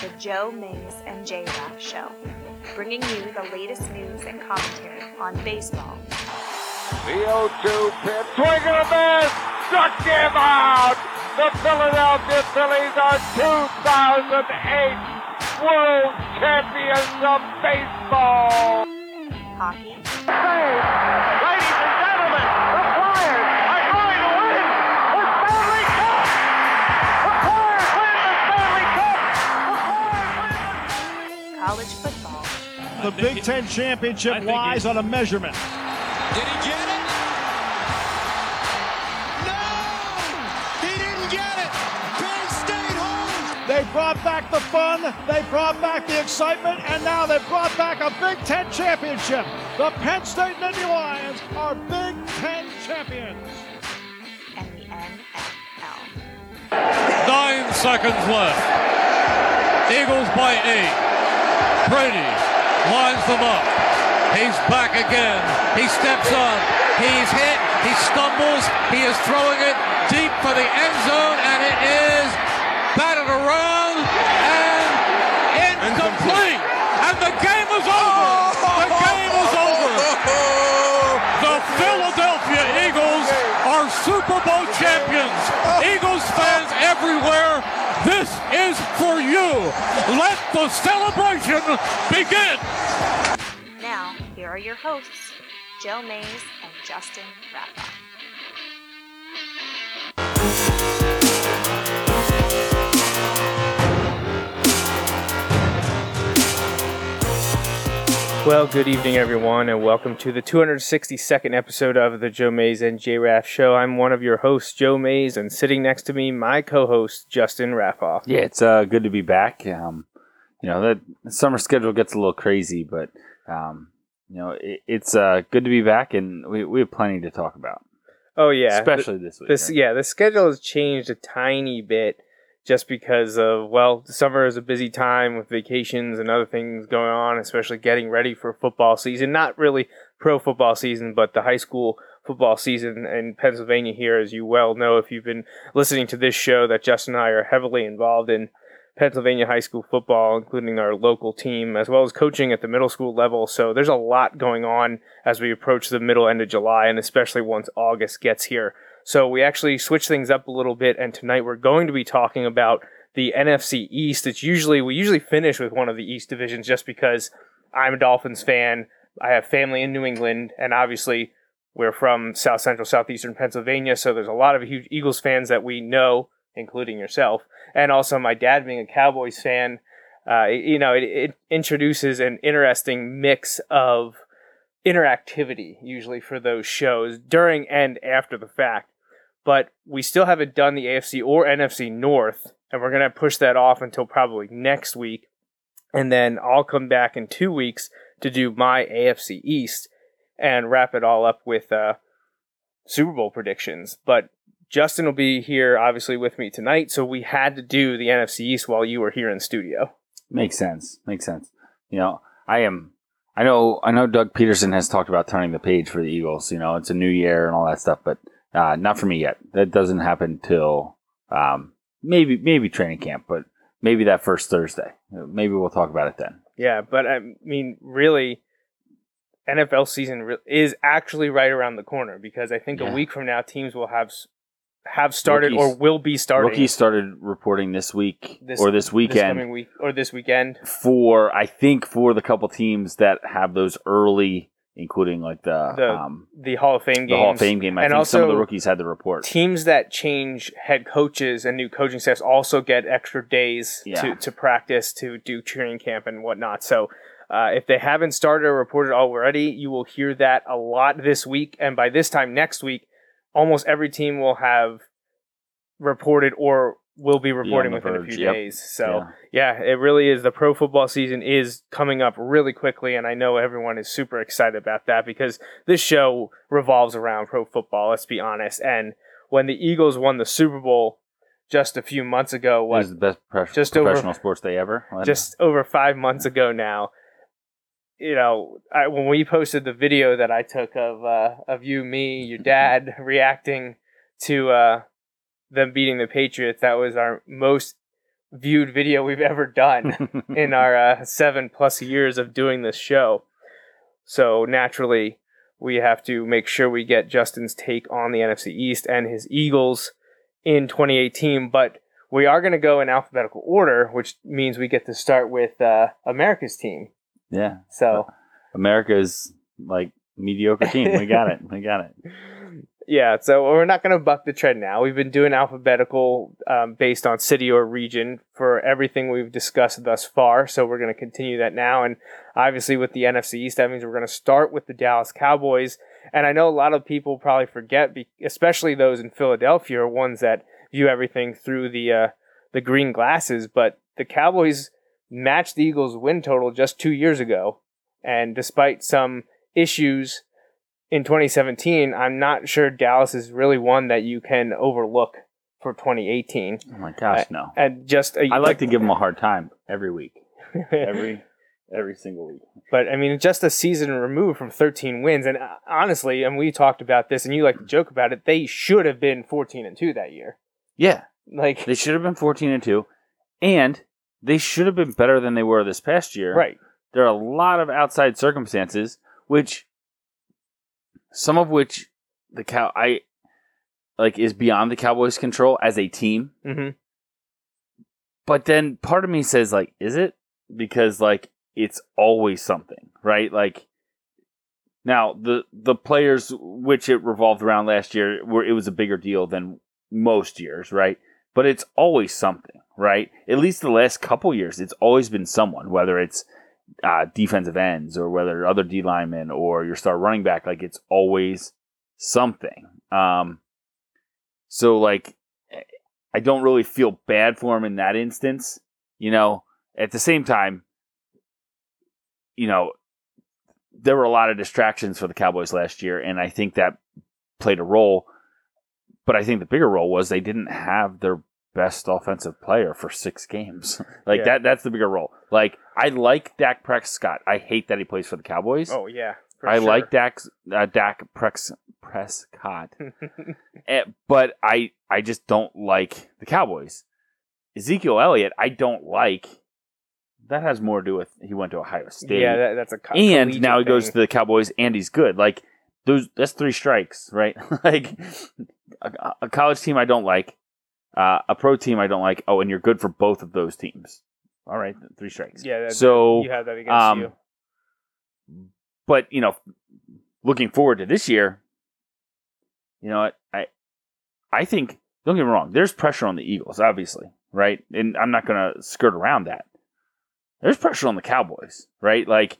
the Joe Mays and J Raff Show, bringing you the latest news and commentary on baseball. The 0-2 pitch, swing and a miss, struck him out. The Philadelphia Phillies are 2008 World Champions of Baseball. Hockey, Ladies college football, The Big Ten championship lies he- on a measurement. Did he get it? No! He didn't get it! Penn State holds! They brought back the fun, they brought back the excitement, and now they've brought back a Big Ten championship. The Penn State Nittany Lions are Big Ten champions. and the NFL. Nine seconds left. Eagles by eight. Brady lines them up. He's back again. He steps up. He's hit. He stumbles. He is throwing it deep for the end zone, and it is batted around and incomplete. And the game is over. The game is over. The Philadelphia Eagles are Super Bowl champions. Eagles fans everywhere, this is for you. Let the celebration begin. Now, here are your hosts, Joe Mays and Justin Rappa. Well, good evening, everyone, and welcome to the 262nd episode of the Joe Mays and J Raff Show. I'm one of your hosts, Joe Mays, and sitting next to me, my co-host, Justin Raffoff. Yeah, it's uh, good to be back. Um, you know, the the summer schedule gets a little crazy, but um, you know, it, it's uh, good to be back, and we, we have plenty to talk about, Oh yeah, especially this week. this right? yeah the schedule has changed a tiny bit just because of well, summer is a busy time with vacations and other things going on, especially getting ready for football season. Not really pro football season, but the high school football season in Pennsylvania here, as you well know if you've been listening to this show, that Justin and I are heavily involved in Pennsylvania high school football, including our local team, as well as coaching at the middle school level. So there's a lot going on as we approach the middle end of July, and especially once August gets here. So we actually switched things up a little bit, and tonight we're going to be talking about the NFC East. It's usually we usually finish with one of the East divisions just because I'm a Dolphins fan. I have family in New England, and obviously we're from South Central, Southeastern Pennsylvania. So there's a lot of huge Eagles fans that we know, including yourself, and also my dad being a Cowboys fan. Uh, you know, it, it introduces an interesting mix of interactivity usually for those shows during and after the fact. But we still haven't done the AFC or NFC North, and we're going to push that off until probably next week. And then I'll come back in two weeks to do my AFC East and wrap it all up with uh, Super Bowl predictions. But Justin will be here, obviously, with me tonight. So we had to do the NFC East while you were here in studio. Makes sense. Makes sense. You know, I am. I know. I know. Doug Pederson has talked about turning the page for the Eagles. You know, it's a new year and all that stuff, but uh, not for me yet. That doesn't happen till um, maybe maybe training camp, but maybe that first Thursday. Maybe we'll talk about it then. Yeah, but I mean, really, NFL season re- is actually right around the corner because I think Yeah. a week from now teams will have have started Rookies- or will be starting Rookies started reporting this week This- or this this weekend coming week or this weekend. for I think for the couple teams that have those early, including like the, The um, The Hall of Fame games, the Hall of Fame game. I and think some of the rookies had the report. teams that change head coaches and new coaching staffs also get extra days Yeah. to, to practice to do training camp and whatnot. So uh, if they haven't started or reported already, you will hear that a lot this week. And by this time next week, almost every team will have reported or will be reporting within a few yep. days. So yeah, it really is. The pro football season is coming up really quickly, and I know everyone is super excited about that because this show revolves around pro football. Let's be honest. And when the Eagles won the Super Bowl just a few months ago, was the best prof- Just over- professional sports day ever. What? just over five months ago now. You know, I, when we posted the video that I took of uh, of you, me, your dad reacting to uh, them beating the Patriots, that was our most viewed video we've ever done in our uh, seven plus years of doing this show. So naturally, we have to make sure we get Justin's take on the NFC East and his Eagles in 2018. But we are going to go in alphabetical order, which means we get to start with uh, America's team. yeah. So America's like mediocre team. We got it. We got it. yeah, so we're not going to buck the trend now. We've been doing alphabetical um, based on city or region for everything we've discussed thus far. So we're going to continue that now. And obviously, with the NFC East, that means we're going to start with the Dallas Cowboys. And I know a lot of people probably forget, especially those in Philadelphia, are ones that view everything through the uh, the green glasses. But the Cowboys matched the Eagles' win total just two years ago, and despite some issues in 2017, I'm not sure Dallas is really one that you can overlook for 2018. Oh my gosh, no. And just a, I like to give them a hard time every week. Every every single week. but I mean, just a season removed from 13 wins, and uh, honestly, and we talked about this, and you like to joke about it. They should have been 14 and two that year. Yeah. Like, They should have been 14 and 2 and they should have been better than they were this past year. right? There are a lot of outside circumstances which some of which the cow I like is beyond the Cowboys control as a team. hmm But then part of me says like is it? Because like it's always something, right? Like now the the players which it revolved around last year were it was a bigger deal than most years, right? But it's always something, right? At least the last couple years, it's always been someone, whether it's uh, defensive ends or whether other D linemen or your star running back, like it's always something. Um, so like, I don't really feel bad for him in that instance. You know, at the same time, you know, there were a lot of distractions for the Cowboys last year, and I think that played a role. But I think the bigger role was they didn't have their best offensive player for six games. like Yeah. that that's the bigger role. Like I like Dak Prescott. I hate that he plays for the Cowboys. Oh yeah, I sure. like Dak uh, Dak Prex, Prescott. Eh, but I I just don't like the Cowboys. Ezekiel Elliott, I don't like. That has more to do with he went to Ohio State. yeah, that, that's a co- and now he goes to the Cowboys and he's good. Like those that's three strikes, right? like a, a college team I don't like. Uh, a pro team I don't like. Oh, and you're good for both of those teams. All right, three strikes. yeah. That, so you have that against um, you. but you know, looking forward to this year, you know, what, I, I think don't get me wrong. There's pressure on the Eagles, obviously, right? And I'm not going to skirt around that. There's pressure on the Cowboys, right? Like,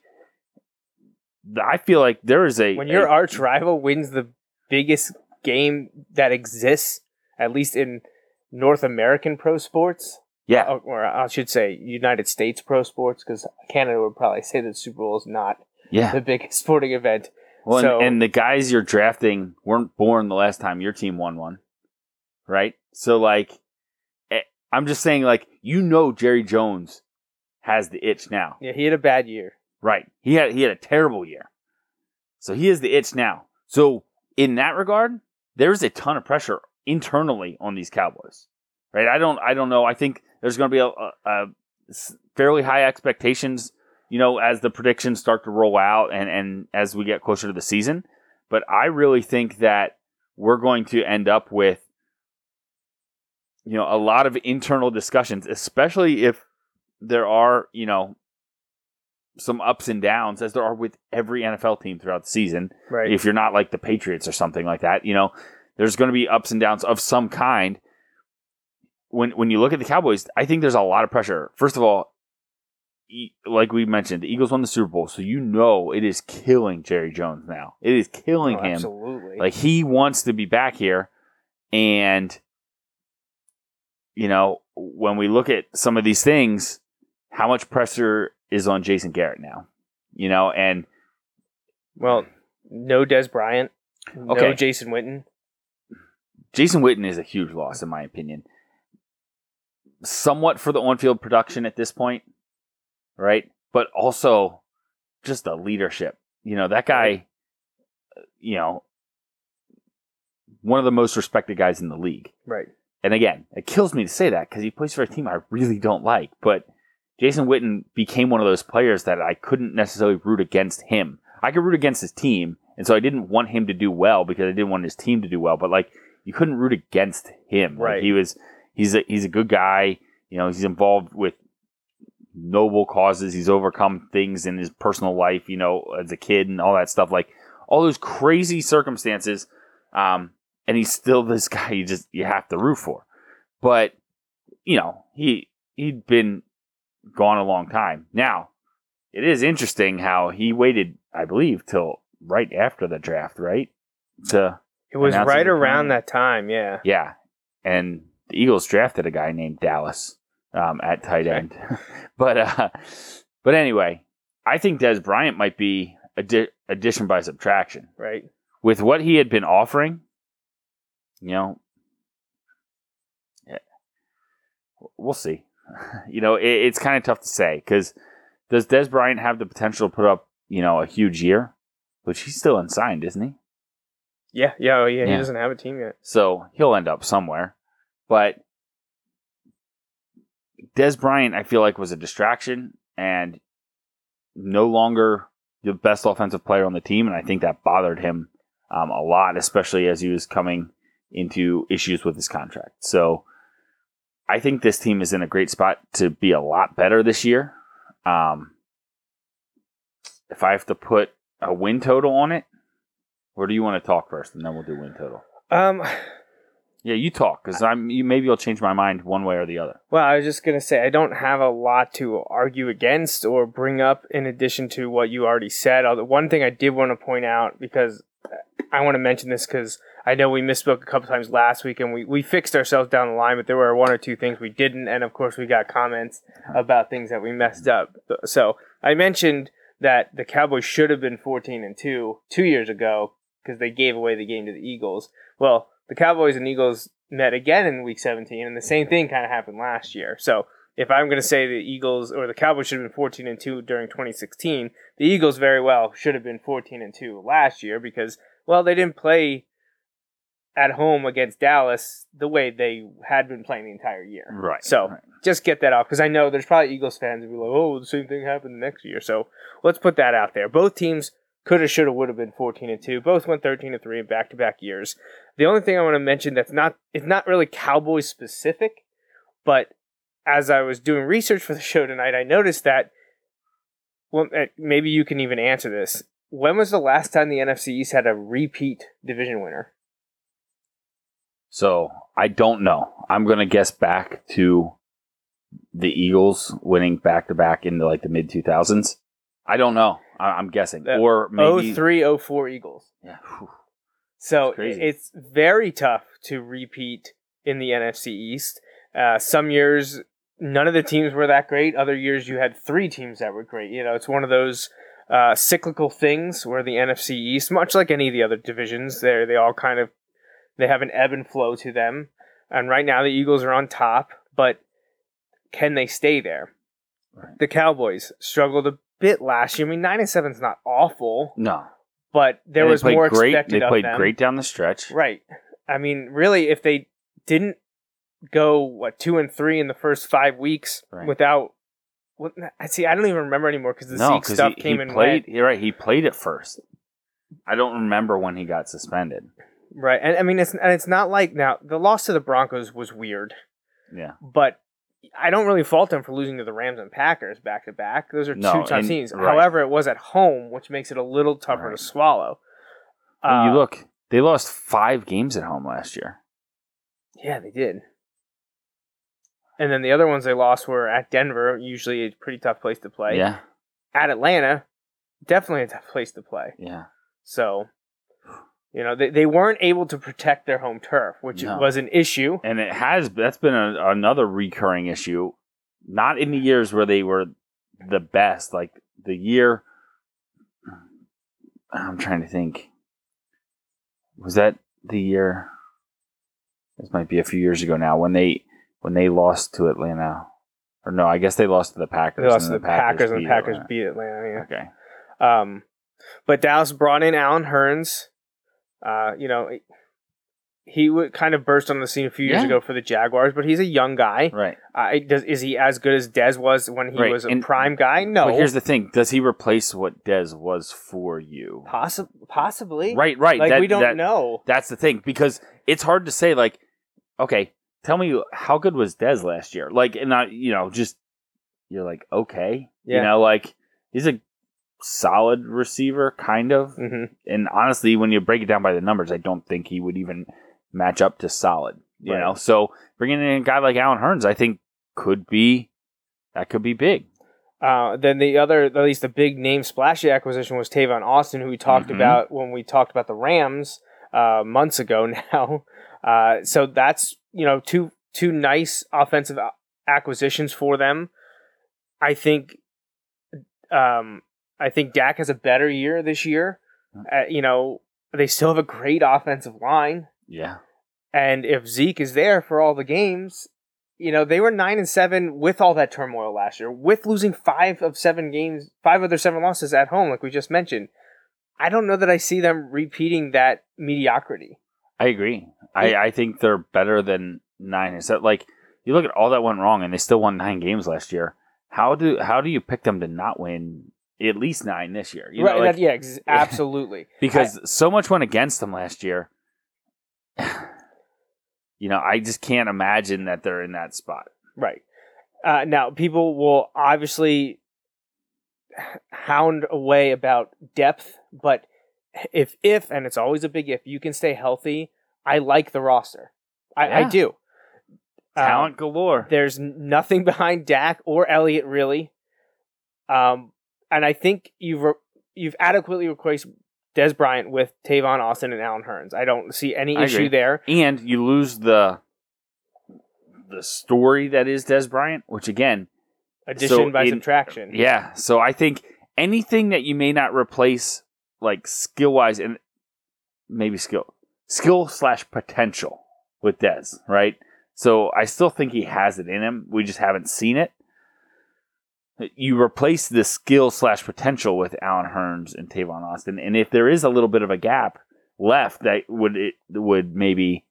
I feel like there is a When your a- arch rival wins the biggest game that exists, at least in North American pro sports, yeah, or- or I should say United States pro sports, because Canada would probably say that Super Bowl is not yeah. the biggest sporting event. Well, and- so- and, the guys you're drafting weren't born the last time your team won one, right? So, like, eh, I'm just saying, like, you know, Jerry Jones has the itch now, Yeah, he had a bad year. right? He had he had a terrible year, so he has the itch now. So, in that regard, there's a ton of pressure internally on these Cowboys, right? I don't I don't know. I think there's going to be a fairly high expectations, you know, as the predictions start to roll out and and as we get closer to the season. But I really think that we're going to end up with you know a lot of internal discussions, especially if there are you know some ups and downs as there are with every NFL team throughout the season Right. if you're not like the Patriots or something like that, you know, there's going to be ups and downs of some kind. When when you look at the Cowboys, I think there's a lot of pressure. First of all, like we mentioned, the Eagles won the Super Bowl, so you know it is killing Jerry Jones now. It is killing Oh, him. absolutely. Like he wants to be back here, and you know when we look at some of these things, how much pressure is on Jason Garrett now? You know, and well, no Dez Bryant, no Okay. Jason Witten. Jason Witten is a huge loss, in my opinion. Somewhat for the on field production at this point, right? But also just the leadership. You know, that guy, you know, one of the most respected guys in the league. Right. and again, it kills me to say that because he plays for a team I really don't like. But Jason Witten became one of those players that I couldn't necessarily root against him. I could root against his team, and so I didn't want him to do well because I didn't want his team to do well. But like, you couldn't root against him. Like, Right. he was. He's a he's a good guy. You know, he's involved with noble causes. He's overcome things in his personal life. You know, as a kid and all that stuff. Like all those crazy circumstances. Um, and he's still this guy you just you have to root for. But you know, he he'd been gone a long time. Now, it is interesting how he waited, I believe, till right after the draft, right? To It was right around that time, yeah. yeah, and the Eagles drafted a guy named Dallas um, at tight end. but uh, but anyway, I think Dez Bryant might be addi- addition by subtraction Right. with what he had been offering. You know, yeah, we'll see. You know, it, it's kind of tough to say because does Dez Bryant have the potential to put up you know a huge year? Which he's still unsigned, isn't he? Yeah, yeah, oh, yeah, He doesn't have a team yet. So he'll end up somewhere. But Dez Bryant, I feel like, was a distraction and no longer the best offensive player on the team. And I think that bothered him um, a lot, especially as he was coming into issues with his contract. So I think this team is in a great spot to be a lot better this year. Um, if I have to put a win total on it, where do you want to talk first, and then we'll do win total. Um, Yeah, you talk because I'm. You maybe you'll change my mind one way or the other. well, I was just gonna say I don't have a lot to argue against or bring up in addition to what you already said. Although one thing I did want to point out because I want to mention this because I know we misspoke a couple times last week and we, we fixed ourselves down the line, but there were one or two things we didn't, and of course we got comments about things that we messed up. So I mentioned that the Cowboys should have been 14 and two two years ago because they gave away the game to the Eagles. Well, the Cowboys and Eagles met again in Week 17, and the same thing kind of happened last year. So if I'm going to say the Eagles or the Cowboys should have been 14 and 2 during 2016, the Eagles very well should have been 14 and 2 last year because well, they didn't play at home against Dallas the way they had been playing the entire year. Right. So right. just get that off because I know there's probably Eagles fans who be like, "Oh, the same thing happened next year." So let's put that out there. Both teams could have, should have, would have been 14 and two. Both went 13 and three in back to back years. The only thing I want to mention that's not it's not really Cowboys specific, but as I was doing research for the show tonight, I noticed that. Well, eh, maybe you can even answer this. When was the last time the NFC East had a repeat division winner? So I don't know. I'm gonna guess back to the Eagles winning back to back in the, like the mid 2000s. I don't know. I, I'm guessing, The or maybe 03 04 Eagles. Yeah. whew. So It's very tough to repeat in the NFC East. Uh, some years, none of the teams were that great. Other years, you had three teams that were great. You know, it's one of those uh, cyclical things where the NFC East, much like any of the other divisions, they they all kind of they have an ebb and flow to them. And right now, the Eagles are on top, but can they stay there? Right. The Cowboys struggle a bit last year. I mean, nine and seven is not awful, No, but there was more great. expected They of played them. great down the stretch. Right. I mean, really, if they didn't go what two and three in the first five weeks Right. without, I see. I don't even remember anymore because the no, Zeke stuff he, came he and played. went. Right. He played it first. I don't remember when he got suspended. Right, and I mean, it's and it's not like now the loss to the Broncos was weird, Yeah. but I don't really fault them for losing to the Rams and Packers back to back. Those are No, two tough teams. right. However, it was at home, which makes it a little tougher Right. to swallow. Uh, you look, they lost five games at home last year. Yeah, they did. And then the other ones they lost were at Denver, usually a pretty tough place to play. Yeah. At Atlanta, definitely a tough place to play. Yeah. So, you know, they, they weren't able to protect their home turf, which No. was an issue. and it has that's been a, another recurring issue not in the years where they were the best like the year i'm trying to think was that the year this might be a few years ago now when they when they lost to atlanta or no i guess they lost to the packers They lost to and the Packers, and beat the Packers Atlanta. beat Atlanta. okay Um, but Dallas brought in Allen Hurns. Uh, you know, he would kind of burst on the scene a few years Yeah. ago for the Jaguars, but he's a young guy. Right. Uh, does, is he as good as Dez was when he Right, was a and- prime guy? No. But here's the thing: Does he replace what Dez was for you? Possi- possibly. Right, right. Like That- we don't that- know. That's the thing because it's hard to say. Like, okay, tell me how good was Dez last year? Like, and I, you know, just you're like, okay, Yeah. you know, like he's a solid receiver, kind of. hmm And honestly, when you break it down by the numbers, I don't think he would even match up to solid. You Right. know, so bringing in a guy like Allen Hurns, I think could be that could be big. Uh, then the other, at least the big name splashy acquisition was Tavon Austin, who we talked Mhm. about when we talked about the Rams uh, months ago. Now, uh, so that's you know two two nice offensive acquisitions for them. I think, um, I think Dak has a better year this year. Uh, you know, they still have a great offensive line. Yeah. And if Zeke is there for all the games, you know, they were nine and seven with all that turmoil last year, with losing five of seven games, five of their seven losses at home, like we just mentioned. I don't know that I see them repeating that mediocrity. I agree. I, I think they're better than nine and seven. Like you look at all that went wrong, and they still won nine games last year. How do how do you pick them to not win at least nine this year? You know, like- that- yeah, ex- absolutely. because so much went against them last year. you know, I just can't imagine that they're in that spot. Right. Uh, now, people will obviously hound away about depth, but if if and it's always a big if you can stay healthy, I like the roster. I, I Yeah. do. Um, Talent galore. there's nothing behind Dak or Elliott really, um, and I think you've re- you've adequately replaced Dez Bryant with Tavon Austin and Allen Hurns. I don't see any I issue agree. there. and you lose the the story that is Dez Bryant, which again, Addition So by in- subtraction. yeah. So I think anything that you may not replace, like skill wise, and maybe skill, skill slash potential with Dez, right? So I still think he has it in him. We just haven't seen it. You replace the skill slash potential with Allen Hurns and Tavon Austin, and if there is a little bit of a gap left that would it would maybe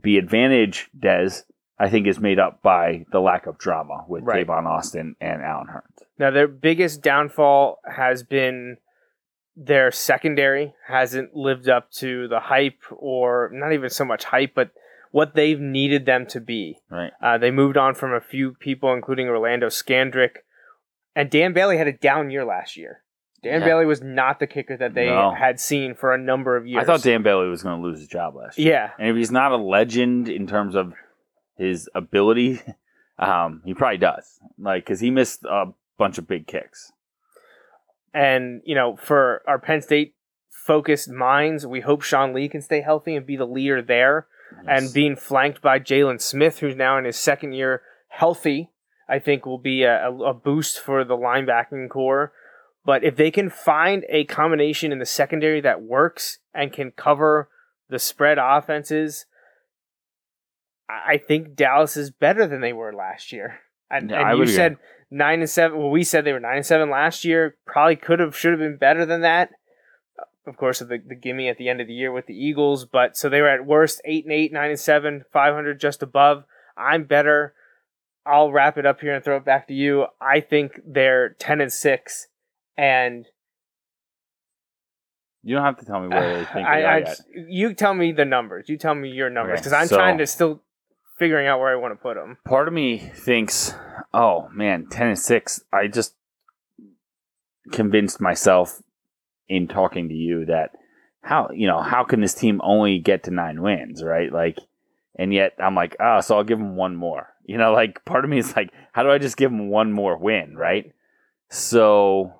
be advantage Dez, I think is made up by the lack of drama with Right. Tavon Austin and Allen Hurns. Now their biggest downfall has been their secondary hasn't lived up to the hype, or not even so much hype, but what they've needed them to be. Right. Uh, they moved on from a few people, including Orlando Scandrick, and Dan Bailey had a down year last year. Dan Yeah. Bailey was not the kicker that they No. had seen for a number of years. I thought Dan Bailey was going to lose his job last year. Yeah, And if he's not a legend in terms of his ability, um, he probably does. Like, because he missed a bunch of big kicks. And, you know, for our Penn State focused minds, we hope Sean Lee can stay healthy and be the leader there. And being flanked by Jaylon Smith, who's now in his second year healthy, I think will be a, a boost for the linebacking corps. But if they can find a combination in the secondary that works and can cover the spread offenses, I think Dallas is better than they were last year. And, Yeah, and I you said nine and seven. Well, we said they were nine and seven last year. Probably could have, should have been better than that. Of course, the, the gimme at the end of the year with the Eagles, but so they were at worst eight and eight, nine and seven, five hundred just above. I'm better. I'll wrap it up here and throw it back to you. I think they're ten and six, and You don't have to tell me where they think I, I, yet. you tell me the numbers. You tell me your numbers Okay, because I'm so- trying to still figuring out where I want to put them. Part of me thinks, oh man, ten and six. I just convinced myself in talking to you that how you know how can this team only get to nine wins, right? Like, and yet I'm like, oh, so I'll give them one more. You know, like part of me is like, how do I just give them one more win, right? So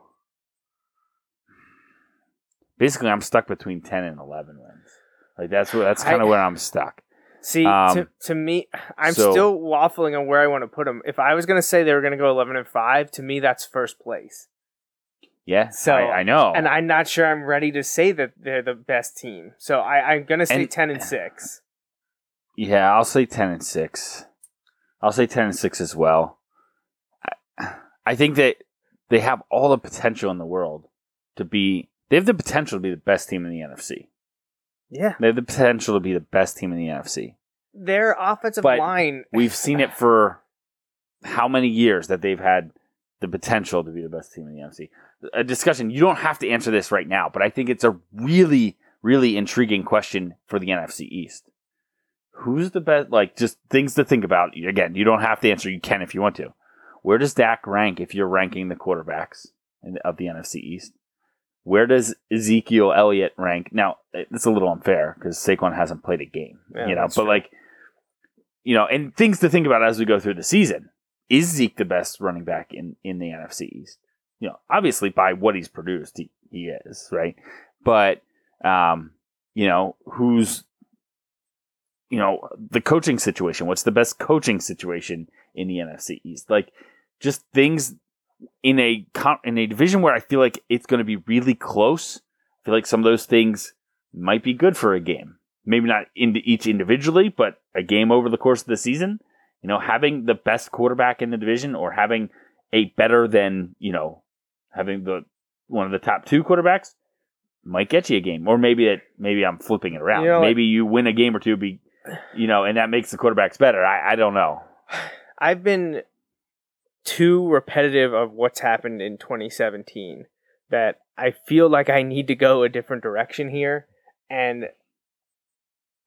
basically, I'm stuck between ten and eleven wins. Like that's what that's kind of where I'm stuck. See, Um, to, to me, I'm so- still waffling on where I want to put them. If I was going to say they were going to go 11 and 5, to me, that's first place. Yeah, So- I, I know. And I'm not sure I'm ready to say that they're the best team. So I, I'm going to say And- 10 and 6. Yeah, I'll say ten and six. I'll say ten and six as well. I, I think that they have all the potential in the world to be. They have the potential to be the best team in the NFC. Yeah, They have the potential to be the best team in the NFC. their offensive But line. We've seen it for how many years that they've had the potential to be the best team in the NFC. A discussion. You don't have to answer this right now, but I think it's a really, really intriguing question for the NFC East. Who's the best? Like, just things to think about. Again, you don't have to answer. You can if you want to. Where does Dak rank if you're ranking the quarterbacks in, of the NFC East? Where does Ezekiel Elliott rank? Now, it's a little unfair because Saquon hasn't played a game, Yeah, you know, but true. like, you know, and things to think about as we go through the season. Is Zeke the best running back in, in the NFC East? You know, obviously by what he's produced, he, he is, right? But, um, you know, who's, you know, the coaching situation? What's the best coaching situation in the NFC East? Like, just things in a in a division where I feel like it's going to be really close. I feel like some of those things might be good for a game. Maybe not in each individually, but a game over the course of the season. You know, having the best quarterback in the division or having a better than you know having the one of the top two quarterbacks might get you a game. Or maybe it maybe I'm flipping it around. You know maybe you win a game or two, be you know, and that makes the quarterbacks better. I, I don't know. I've been too repetitive of what's happened in 2017 that I feel like I need to go a different direction here, and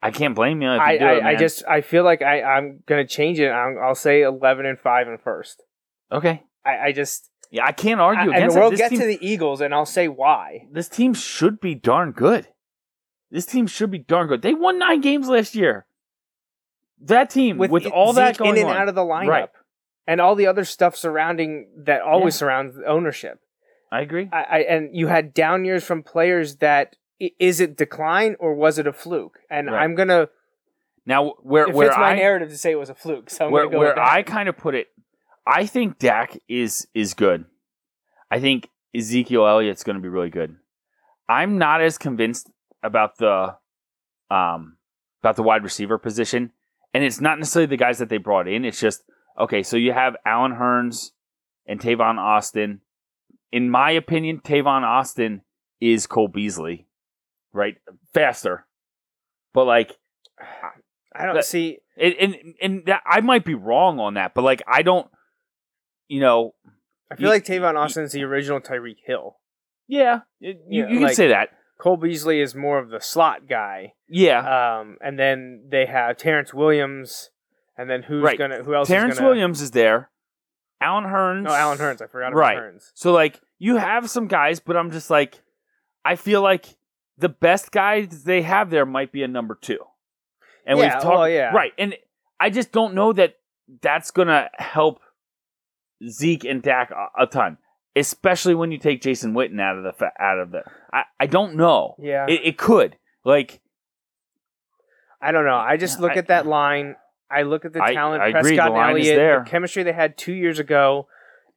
I can't blame you. If you I, do it, I just I feel like I I'm gonna change it. I'm, I'll say 11 and five and first. okay. I, I just Yeah, I can't argue I- and against we'll. This get team, to the Eagles, and I'll say why. this team should be darn good. This team should be darn good. They won nine games last year. That team with, With, all that going in and on, out of the lineup, Right. and all the other stuff surrounding that always Yeah. surrounds ownership. I agree. I, I and you had down years from players that is it decline or was it a fluke? And Right. I'm gonna Now, where it where my I narrative to say it was a fluke. So I'm where go where. I kind of put it, I think Dak is is good. I think Ezekiel Elliott's going to be really good. I'm not as convinced about the um about the wide receiver position, and it's not necessarily the guys that they brought in. It's just okay. So you have Allen Hurns and Tavon Austin. In my opinion, Tavon Austin is Cole Beasley, right? Faster, but like I don't that- see. and and, and that, I might be wrong on that, but like I don't, you know, I feel you- like Tavon Austin is the original Tyreek Hill. yeah, you, Yeah, you can like- say that, Cole Beasley is more of the slot guy. yeah. Um, and then they have Terrence Williams, and then who's Right. gonna who else? Terrence is gonna, Williams is there, Allen Hurns, No, Allen Hurns. I forgot about Right. Hurns. So like you have some guys, but I'm just like, I feel like the best guys they have there might be a number two, and Yeah, we've talked well, yeah. right, and I just don't know that that's gonna help Zeke and Dak a, a ton. Especially when you take Jason Witten out of the fa- out of the, I, I don't know. Yeah, It, it could. Like, I don't know. I just look I- at that line. I look at the I- talent, I agree. Prescott and Elliott, there. the chemistry they had two years ago.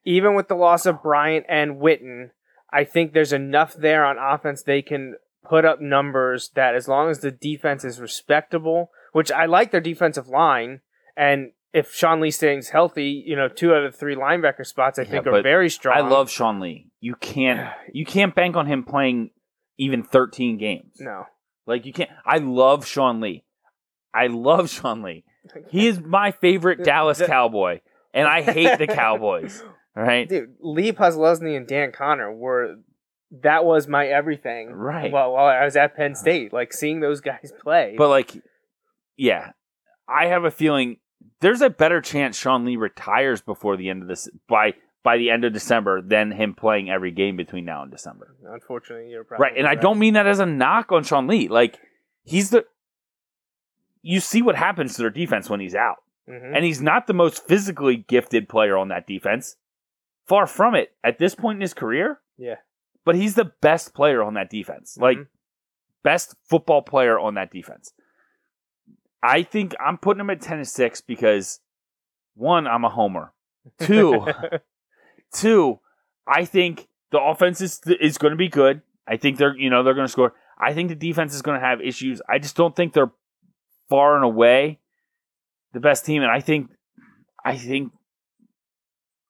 Even with the loss of Bryant and Witten, I think there's enough there on offense they can put up numbers that as long as the defense is respectable, which I like their defensive line, and if Sean Lee stays healthy, you know, two out of three linebacker spots I Yeah, think are very strong. I love Sean Lee. You can't you can't bank on him playing even 13 games. no. Like you can't. I love Sean Lee. I love Sean Lee. He is my favorite Dallas Cowboy, and I hate the Cowboys. All right. Dude, Lee Posluszny and Dan Connor were that was my everything. Right. Well, while I was at Penn uh-huh. State, like seeing those guys play. But like, yeah, I have a feeling there's a better chance Sean Lee retires before the end of this by by the end of December than him playing every game between now and December. unfortunately, you're probably Right. And I don't mean that as a knock on Sean Lee. Like he's the you see what happens to their defense when he's out. hmm And he's not the most physically gifted player on that defense. Far from it at this point in his career. Yeah. But he's the best player on that defense. Like Mhm. best football player on that defense. I think I'm putting him at 10 to 6 because one, I'm a homer. Two, two, I think the offense is is going to be good. I think they're, you know, they're going to score. I think the defense is going to have issues. I just don't think they're far and away the best team and I think I think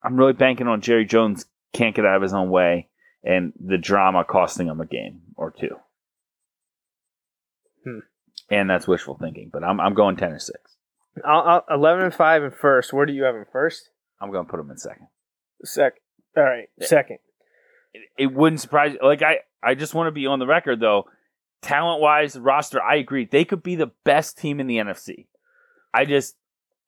I'm really banking on Jerry Jones can't get out of his own way and the drama costing him a game or two. Hmm. And that's wishful thinking, but I'm I'm going ten or six. I'll, I'll, 11 and 5 in first. Where do you have him first? I'm going to put them in second. Second. All right, second. It, it wouldn't surprise. Like I, I just want to be on the record though. Talent wise, roster, I agree. They could be the best team in the NFC. I just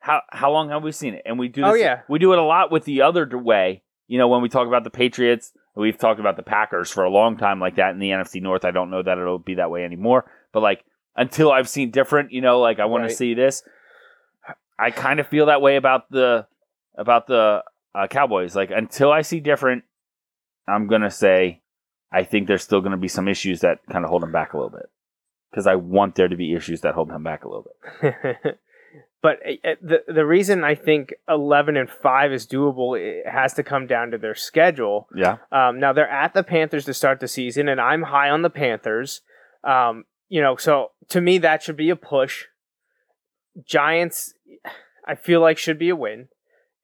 how how long have we seen it? And we do. Oh, this, Oh, yeah. we do it a lot with the other way. You know, when we talk about the Patriots, we've talked about the Packers for a long time like that in the NFC North. I don't know that it'll be that way anymore, but like until I've seen different, you know, like I want Right. to see this. I kind of feel that way about the about the uh, Cowboys. Like until I see different, I'm gonna say I think there's still gonna be some issues that kind of hold them back a little bit because I want there to be issues that hold them back a little bit. but uh, the the reason I think 11 and 5 is doable it has to come down to their schedule. Yeah, Um, now they're at the Panthers to start the season, and I'm high on the Panthers. Um, you know, so to me that should be a push. Giants, I feel like should be a win.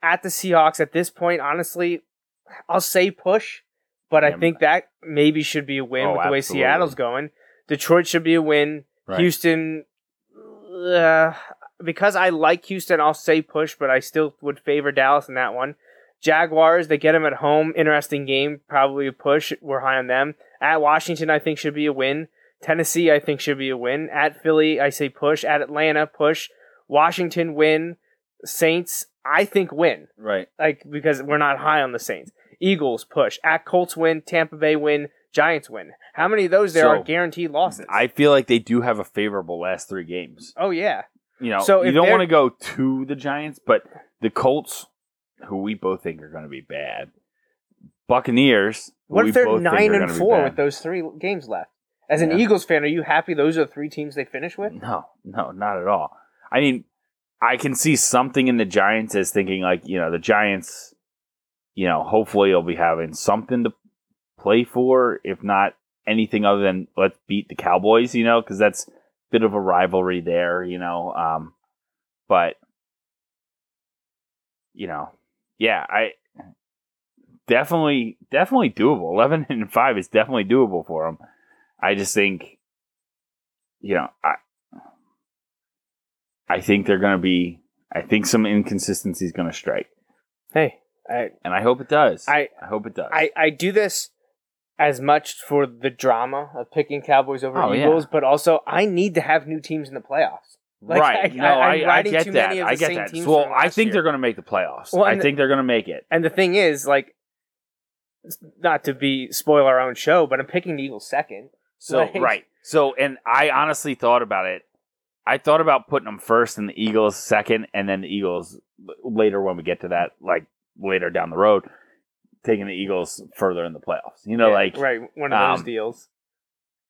At the Seahawks, at this point, honestly, I'll say push, but I think that maybe should be a win Oh, with the way absolutely. Seattle's going. Detroit should be a win. Right. Houston, uh, because I like Houston, I'll say push, but I still would favor Dallas in that one. Jaguars, they get them at home. Interesting game, probably a push. We're high on them. At Washington, I think should be a win. Tennessee, I think should be a win. At Philly, I say push. At Atlanta, push. Washington, win. Saints, I think win. right. Like because we're not high on the Saints. Eagles, push. At Colts, win. Tampa Bay, win. Giants, win. How many of those there So, are guaranteed losses? I feel like they do have a favorable last three games. oh yeah. You know, So you don't want to go to the Giants, but the Colts, who we both think are going to be bad, Buccaneers. What if they're nine and four with those three games left? As an Yeah. Eagles fan, are you happy those are the three teams they finish with? No, no, not at all. I mean, I can see something in the Giants as thinking like, you know, the Giants, you know, hopefully will be having something to play for, if not anything other than let's beat the Cowboys, you know, because that's a bit of a rivalry there, you know. Um, but you know, yeah, I definitely, definitely doable. Eleven and five is definitely doable for them. I just think, you know, I I think they're going to be. I think some inconsistency is going to strike, Hey, I, and I hope it does. I- I hope it does. I, I do this as much for the drama of picking Cowboys over Oh, yeah. Eagles, but also I need to have new teams in the playoffs. Like, right? I- no, I- I, get that. I get that. Well, I think year. they're going to make the playoffs. Well, I and the- think they're going to make it. And the thing is, like, not to be spoil our own show, but I'm picking the Eagles second. So Like- right. So and I honestly thought about it. I thought about putting them first and the Eagles second, and then the Eagles later when we get to that, like later down the road, taking the Eagles further in the playoffs. You know, Yeah, like right, one of those um, deals.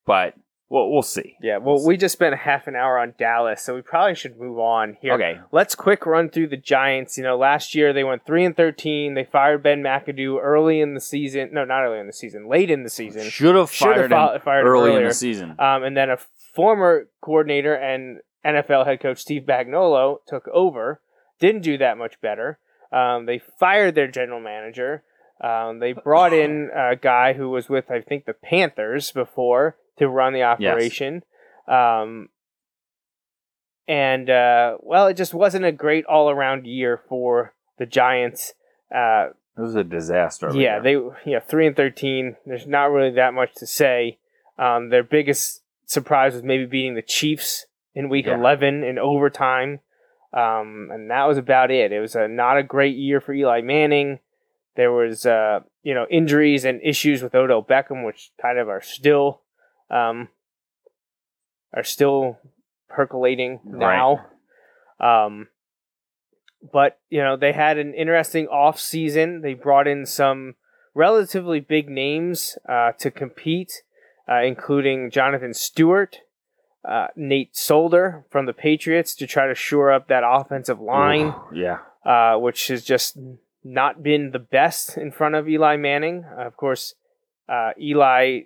But well, we'll see. Yeah, well, we just spent half an hour on Dallas, so we probably should move on here. Okay. Let's quick run through the Giants. You know, last year they went three and thirteen. They fired Ben McAdoo early in the season. No, not early in the season. Late in the season. Should have fired fi- fired him early in the season. Um, and then a former coordinator and NFL head coach Steve Spagnuolo took over. Didn't do that much better. Um, they fired their general manager. Um, they brought in a guy who was with, I think, the Panthers before to run the operation. Um, and, uh, well, it just wasn't a great all around year for the Giants. Uh, It was a disaster. yeah, there. they yeah three and thirteen. There's not really that much to say. Um, their biggest surprise was maybe beating the Chiefs in Week Yeah. 11 in overtime, um, and that was about it. It was a, not a great year for Eli Manning. There was uh, you know injuries and issues with Odell Beckham, which kind of are still um, are still percolating now. Um, but you know they had an interesting off season. They brought in some relatively big names uh, to compete, uh, including Jonathan Stewart, uh, Nate Solder from the Patriots to try to shore up that offensive line, yeah. uh, which has just not been the best in front of Eli Manning. Uh, of course, uh, Eli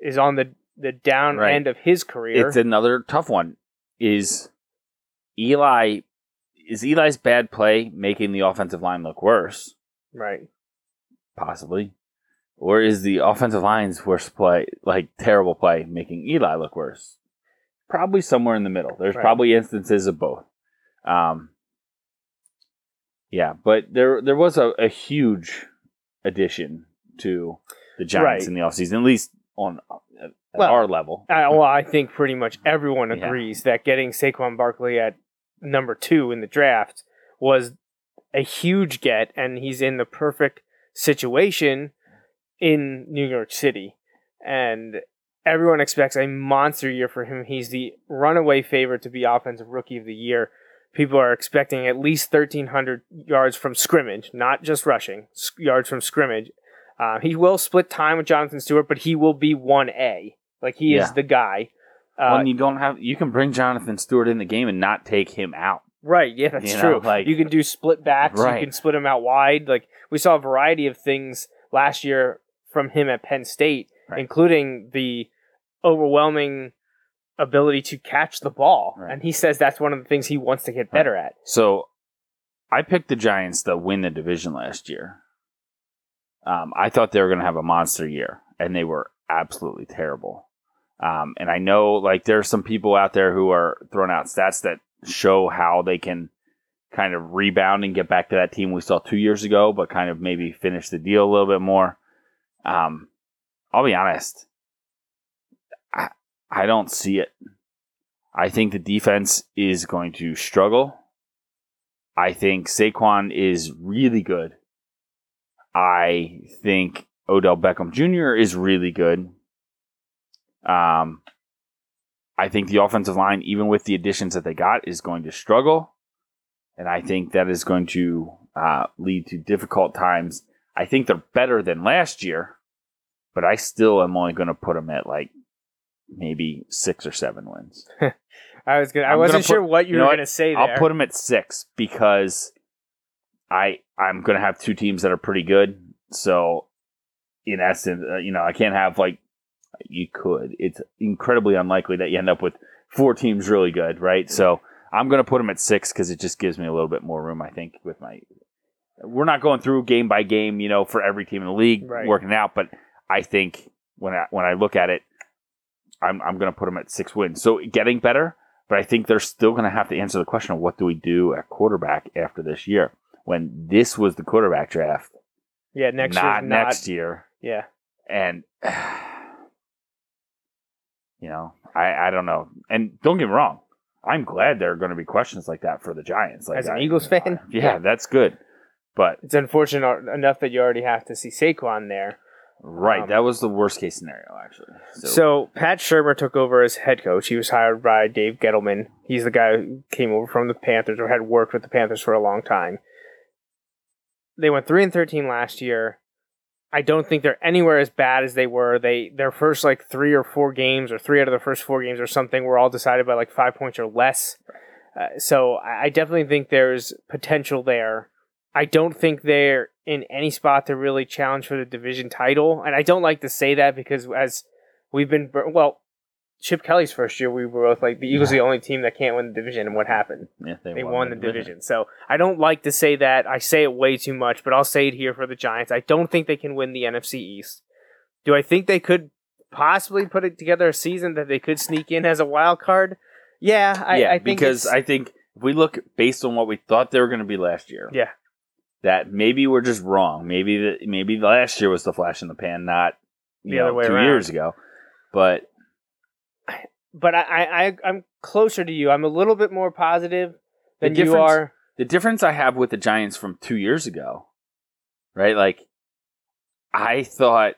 is on the the down Right. end of his career. It's another tough one. Is Eli is Eli's bad play making the offensive line look worse? right. Possibly. Or is the offensive line's worst play, like terrible play, making Eli look worse? probably somewhere in the middle. There's Right. probably instances of both. Um, yeah, but there there was a, a huge addition to the Giants Right. in the offseason, at least on at, at Well, our level. Uh, well, I think pretty much everyone Yeah. agrees that getting Saquon Barkley at number two in the draft was a huge get, and he's in the perfect situation in New York City. And everyone expects a monster year for him. He's the runaway favorite to be Offensive Rookie of the Year. People are expecting at least 1,300 yards from scrimmage, not just rushing, yards from scrimmage. Uh, he will split time with Jonathan Stewart, but he will be 1A. Like, he Yeah. is the guy. Uh, and you don't have you can bring Jonathan Stewart in the game and not take him out. Right, yeah, that's You true. know, like- you can do split backs, Right. you can split him out wide. Like we saw a variety of things last year from him at Penn State, Right. including the overwhelming ability to catch the ball. Right. And he says that's one of the things he wants to get better at. So I picked the Giants to win the division last year. Um, I thought they were going to have a monster year, and they were absolutely terrible. Um, and I know, like, there are some people out there who are throwing out stats that show how they can kind of rebound and get back to that team we saw two years ago, but kind of maybe finish the deal a little bit more. Um, I'll be honest, I, I don't see it. I think the defense is going to struggle. I think Saquon is really good. I think Odell Beckham Jr. is really good. Um, I think the offensive line, even with the additions that they got, is going to struggle. And I think that is going to uh, lead to difficult times. I think they're better than last year, but I still am only going to put them at like maybe six or seven wins. I was gonna, I wasn't gonna sure what you, you know were going to say there. I'll put them at six because I I'm going to have two teams that are pretty good. So in essence, uh, you know, I can't have like you could. It's incredibly unlikely that you end up with four teams really good, right? So I'm going to put them at six because it just gives me a little bit more room. I think with my we're not going through game by game, you know, for every team in the league Right. working it out, but I think when I when I look at it, I'm I'm going to put them at six wins. So getting better, but I think they're still going to have to answer the question of what do we do at quarterback after this year when this was the quarterback draft, yeah, next not not. next year, Yeah, and you know I I don't know. And don't get me wrong, I'm glad there are going to be questions like that for the Giants. Like As an I- Eagles fan? yeah, Yeah. that's good. But it's unfortunate enough that you already have to see Saquon there. right, Um, that was the worst case scenario actually. So, Pat Shurmur took over as head coach. He was hired by Dave Gettleman. He's the guy who came over from the Panthers or had worked with the Panthers for a long time. They went three and thirteen last year. I don't think they're anywhere as bad as they were. They their first like three or four games or three out of the first four games or something were all decided by like five points or less. Uh, so I I definitely think there's potential there. I don't think they're in any spot to really challenge for the division title, and I don't like to say that because as we've been well, Chip Kelly's first year, we were both like the Eagles are the only team that can't win the division, and what happened? yeah, They won the division. So I don't like to say that. I say it way too much, but I'll say it here for the Giants. I don't think they can win the NFC East. Do I think they could possibly put it together a season that they could sneak in as a wild card? Yeah, I, yeah, I think because I think if we look based on what we thought they were going to be last year, yeah, that maybe we're just wrong. Maybe the, maybe last year was the flash in the pan, not The know, other way two around. years ago. But but I, I, I'm closer to you. I'm a little bit more positive than you are. the difference I have with the Giants from two years ago, right? Like, I thought,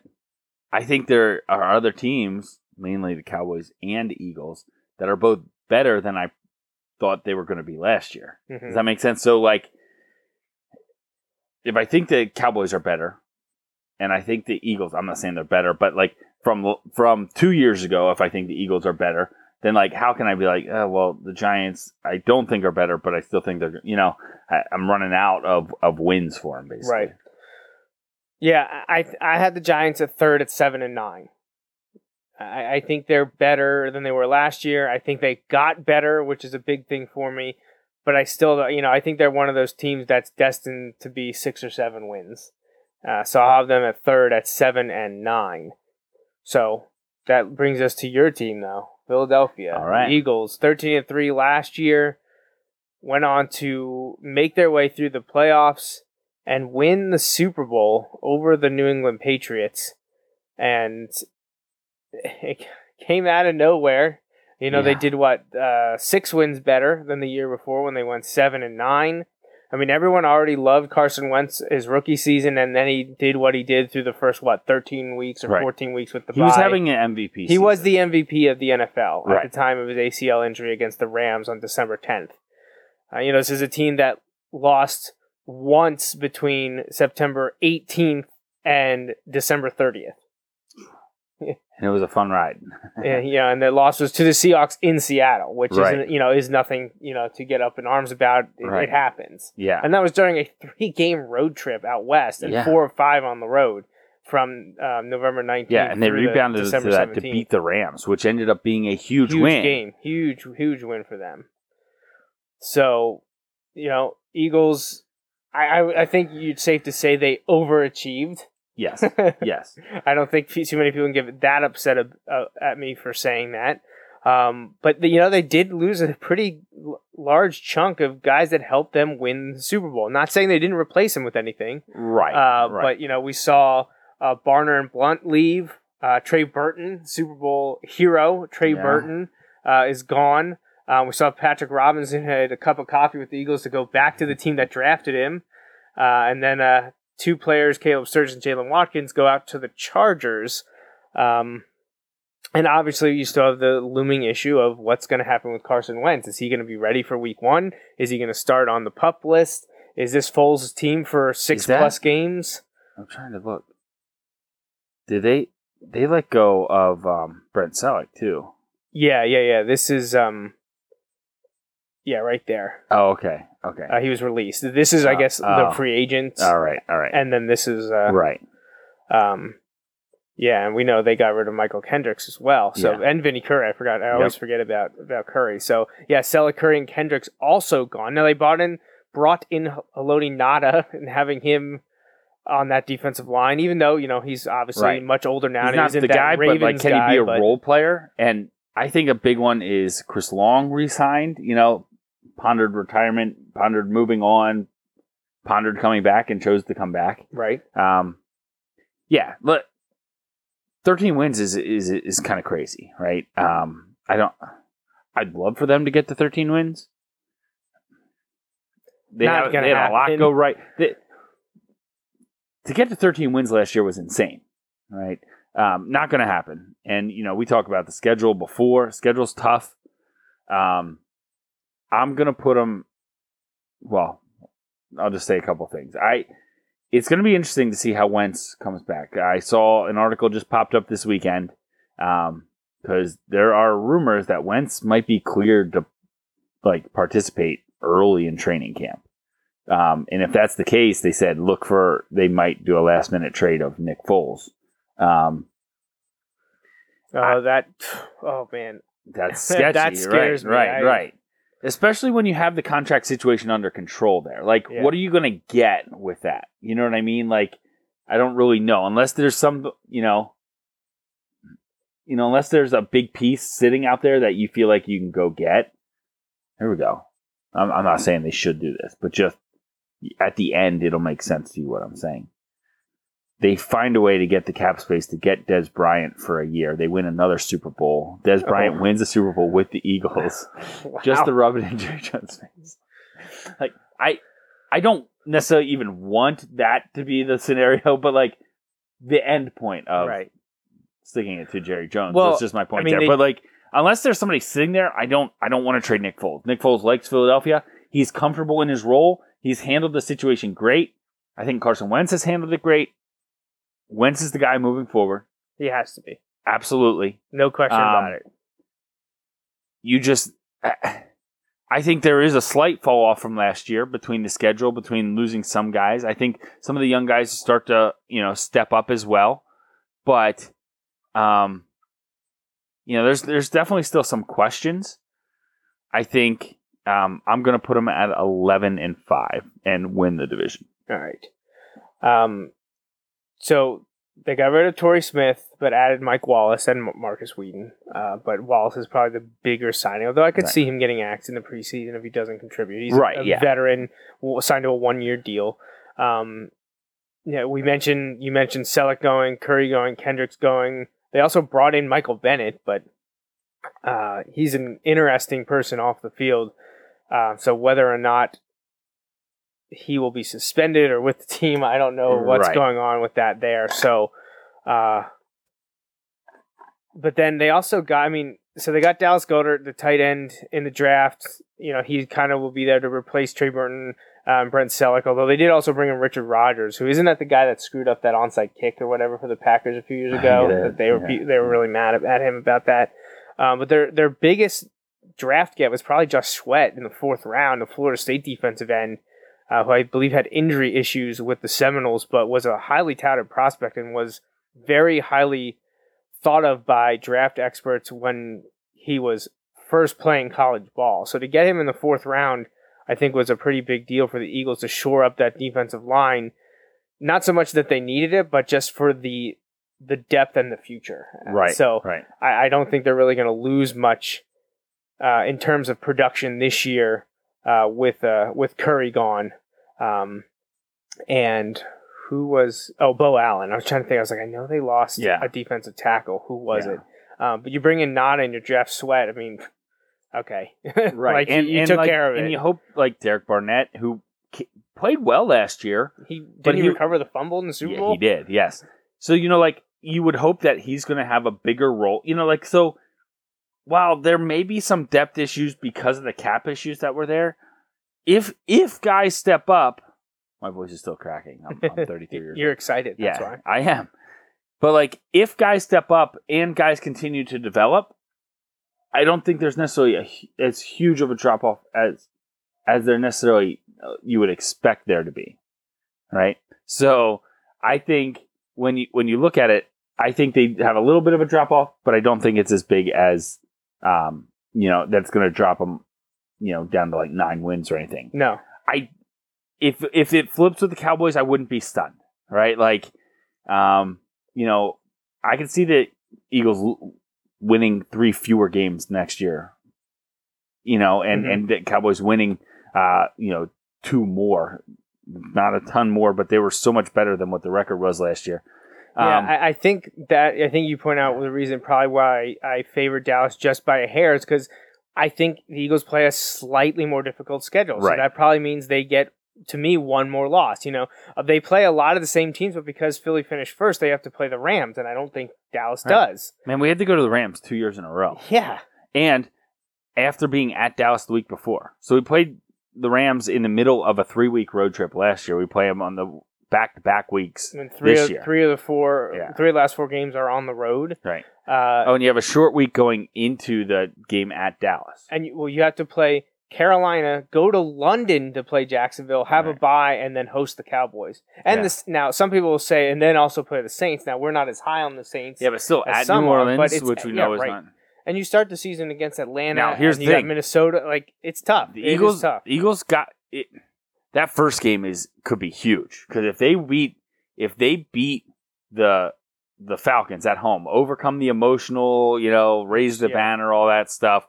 I think there are other teams, mainly the Cowboys and Eagles, that are both better than I thought they were going to be last year. Mhm. Does that make sense? So, like, if I think the Cowboys are better, and I think the Eagles, I'm not saying they're better, but like from from two years ago, if I think the Eagles are better, then like how can I be like, oh, well, the Giants I don't think are better, but I still think they're, you know, I, I'm running out of of wins for them basically. Right. Yeah, I I had the Giants at third at seven and nine. I, I think they're better than they were last year. I think they got better, which is a big thing for me. But I still, you know, I think they're one of those teams that's destined to be six or seven wins. Uh, so I'll have them at third at seven and nine. So that brings us to your team, though. Philadelphia. All right. Eagles, 13 and 3 last year, went on to make their way through the playoffs and win the Super Bowl over the New England Patriots. And it came out of nowhere. You know, they did what, uh, six wins better than the year before when they went seven and nine. I mean, everyone already loved Carson Wentz his rookie season, and then he did what he did through the first what thirteen weeks or Right. fourteen weeks with the He was having an MVP. He was the MVP of the NFL Right. at the time of his ACL injury against the Rams on December 10th. Uh, you know, this is a team that lost once between September 18th and December 30th. and it was a fun ride. and, know, and the loss was to the Seahawks in Seattle, which Right. is you know is nothing you know to get up in arms about. It, Right. it happens, Yeah, and that was during a three-game road trip out west and Yeah. four or five on the road from um, November 19th. yeah, and they through the rebounded to that to beat the Rams, which ended up being a huge, huge win. game, huge, huge win for them. So, you know, Eagles. I, I, I think you'd safe to say they overachieved. Yes, yes. I don't think too many people can get that upset ab- uh, at me for saying that. Um, but the, you know, they did lose a pretty l- large chunk of guys that helped them win the Super Bowl. Not saying they didn't replace him with anything, Right, uh, right. but you know, we saw uh, Barner and Blount leave. Uh, Trey Burton, Super Bowl hero, Trey Yeah. Burton uh, is gone. Uh, we saw Patrick Robinson had a cup of coffee with the Eagles to go back to the team that drafted him, uh, and then uh, two players, Caleb Sturgis and Jaylen Watkins, go out to the Chargers. Um, and obviously, you still have the looming issue of what's going to happen with Carson Wentz. Is he going to be ready for Week One? Is he going to start on the pup list? Is this Foles' team for six that- plus games? I'm trying to look. Did they they let go of um, Brent Celek too? Yeah, yeah, yeah. This is um, yeah, right there. Oh, okay, okay. Uh, he was released. This is, I Uh, guess, oh. the free agent, all right, all right, and then this is uh, right. um, yeah, and we know they got rid of Mychal Kendricks as well. So Yeah. and Vinny Curry. I forgot. I always Yep. forget about about Curry. So yeah, Celek, Curry, and Kendricks also gone. Now they brought in brought in Haloti Ngata and having him on that defensive line, even though you know he's obviously Right. much older now. He's and not isn't the guy, but like, can guy, he be a but- role player? And I think a big one is Chris Long re-signed. You know, pondered retirement, pondered moving on, pondered coming back, and chose to come back. Right. Um, yeah, but thirteen wins is is is kind of crazy, right? Um, I don't. I'd love for them to get to thirteen wins. They Not have, they had a lot go right. They- to get to thirteen wins last year was insane, right? Um, not going to happen. And you know, we talk about the schedule before. Schedule's tough. Um, I'm going to put them. Well, I'll just say a couple things. I it's going to be interesting to see how Wentz comes back. I saw an article just popped up this weekend because there are rumors that Wentz might be cleared to like participate early in training camp. Um, and if that's the case, they said look for they might do a last minute trade of Nick Foles. Um, Oh, that. Oh man. that's sketchy. That scares right, me. Right, I- right. Especially when you have the contract situation under control there. Like, Yeah. what are you going to get with that? You know what I mean? Like, I don't really know. Unless there's some, you know, you know, unless there's a big piece sitting out there that you feel like you can go get. Here we go. I'm, I'm not saying they should do this, but just at the end, it'll make sense to you what I'm saying. They find a way to get the cap space to get Dez Bryant for a year. They win another Super Bowl. Dez oh. Bryant Oh. wins the Super Bowl with the Eagles just to rub it in Jerry Jones' face. Like I, I don't necessarily even want that to be the scenario, but like the end point of right. sticking it to Jerry Jones. Well, That's just my point I mean, there. they- but like, unless there's somebody sitting there, I don't, I don't want to trade Nick Foles. Nick Foles likes Philadelphia. He's comfortable in his role. He's handled the situation great. I think Carson Wentz has handled it great. Wentz is the guy moving forward. He has to be. Absolutely. No question Um, about it. you just I think there is a slight fall off from last year between the schedule, between losing some guys. I think some of the young guys start to, you know, step up as well. But um you know, there's there's definitely still some questions. I think um, I'm going to put them at 11 and 5 and win the division. All right. Um, so they got rid of Torrey Smith, but added Mike Wallace and Markus Wheaton. Uh, but Wallace is probably the bigger signing, although I could Right. see him getting axed in the preseason if he doesn't contribute. He's Right, a yeah. veteran, signed to a one year deal. Um, yeah, we mentioned you mentioned Celek going, Curry going, Kendricks going. They also brought in Michael Bennett, but uh, he's an interesting person off the field. Uh, so whether or not he will be suspended or with the team, I don't know what's Right. going on with that there. So, uh, but then they also got, I mean, so they got Dallas Goedert, the tight end in the draft. You know, he kind of will be there to replace Trey Burton, um, Brent Celek. Although they did also bring in Richard Rodgers, who isn't that the guy that screwed up that onside kick or whatever for the Packers a few years ago. Yeah, that they were yeah. they were really mad at, at him about that. Um, but their their biggest draft get was probably Josh Sweat in the fourth round, the Florida State defensive end, uh, who I believe had injury issues with the Seminoles, but was a highly touted prospect and was very highly thought of by draft experts when he was first playing college ball. So to get him in the fourth round, I think was a pretty big deal for the Eagles to shore up that defensive line. Not so much that they needed it, but just for the the depth and the future. Right. So right. I, I don't think they're really going to lose much uh, in terms of production this year uh, with uh, with Curry gone, um, and who was oh Beau Allen. I was trying to think. I was like, I know they lost Yeah. a defensive tackle. Who was Yeah. it? Um, but you bring in Ngata and your draft Sweat. I mean, okay, Right. like, and you, you and took like, care of it. And you hope like Derek Barnett, who played well last year, he did he, he- recover the fumble in the Super yeah, Bowl? he did. Yes. So you know, like you would hope that he's going to have a bigger role. You know, like so. While there may be some depth issues because of the cap issues that were there, if if guys step up, my voice is still cracking. I'm, I'm 33 years You're old. excited. That's yeah, why. I am. But like, if guys step up and guys continue to develop, I don't think there's necessarily a, as huge of a drop off as as there necessarily uh, you would expect there to be, right? So I think when you when you look at it, I think they have a little bit of a drop off, but I don't think it's as big as um, you know that's going to drop them, you know, down to like nine wins or anything. No, I if if it flips with the Cowboys, I wouldn't be stunned, right? Like, um, you know, I can see the Eagles winning three fewer games next year, you know, and Mhm. and the Cowboys winning, uh, you know, two more, not a ton more, but they were so much better than what the record was last year. Yeah, Um, I, I think that I think you point out the reason probably why I, I favor Dallas just by a hair is because I think the Eagles play a slightly more difficult schedule. So Right. that probably means they get to me one more loss. You know, uh, they play a lot of the same teams, but because Philly finished first, they have to play the Rams, and I don't think Dallas Right. does. man, we had to go to the Rams two years in a row. Yeah, and after being at Dallas the week before. So we played the Rams in the middle of a three week road trip last year. We play them on the back to back weeks mean, three this of, year. three of the four, Yeah. three of the last four games are on the road. Right. Uh, Oh, and you have a short week going into the game at Dallas. and you, well, you have to play Carolina, go to London to play Jacksonville, have a bye, and then host the Cowboys. And Yeah. this now, some people will say, and then also play the Saints. Now we're not as high on the Saints. Yeah, but still at New Orleans, it's- which we yeah, know is right. not. And you start the season against Atlanta. Now, here's and the you got. Minnesota. Like it's tough. The It Eagles, tough. Eagles got it. That first game is could be huge because if they beat if they beat the the Falcons at home, overcome the emotional, you know, raise the Yeah. banner, all that stuff.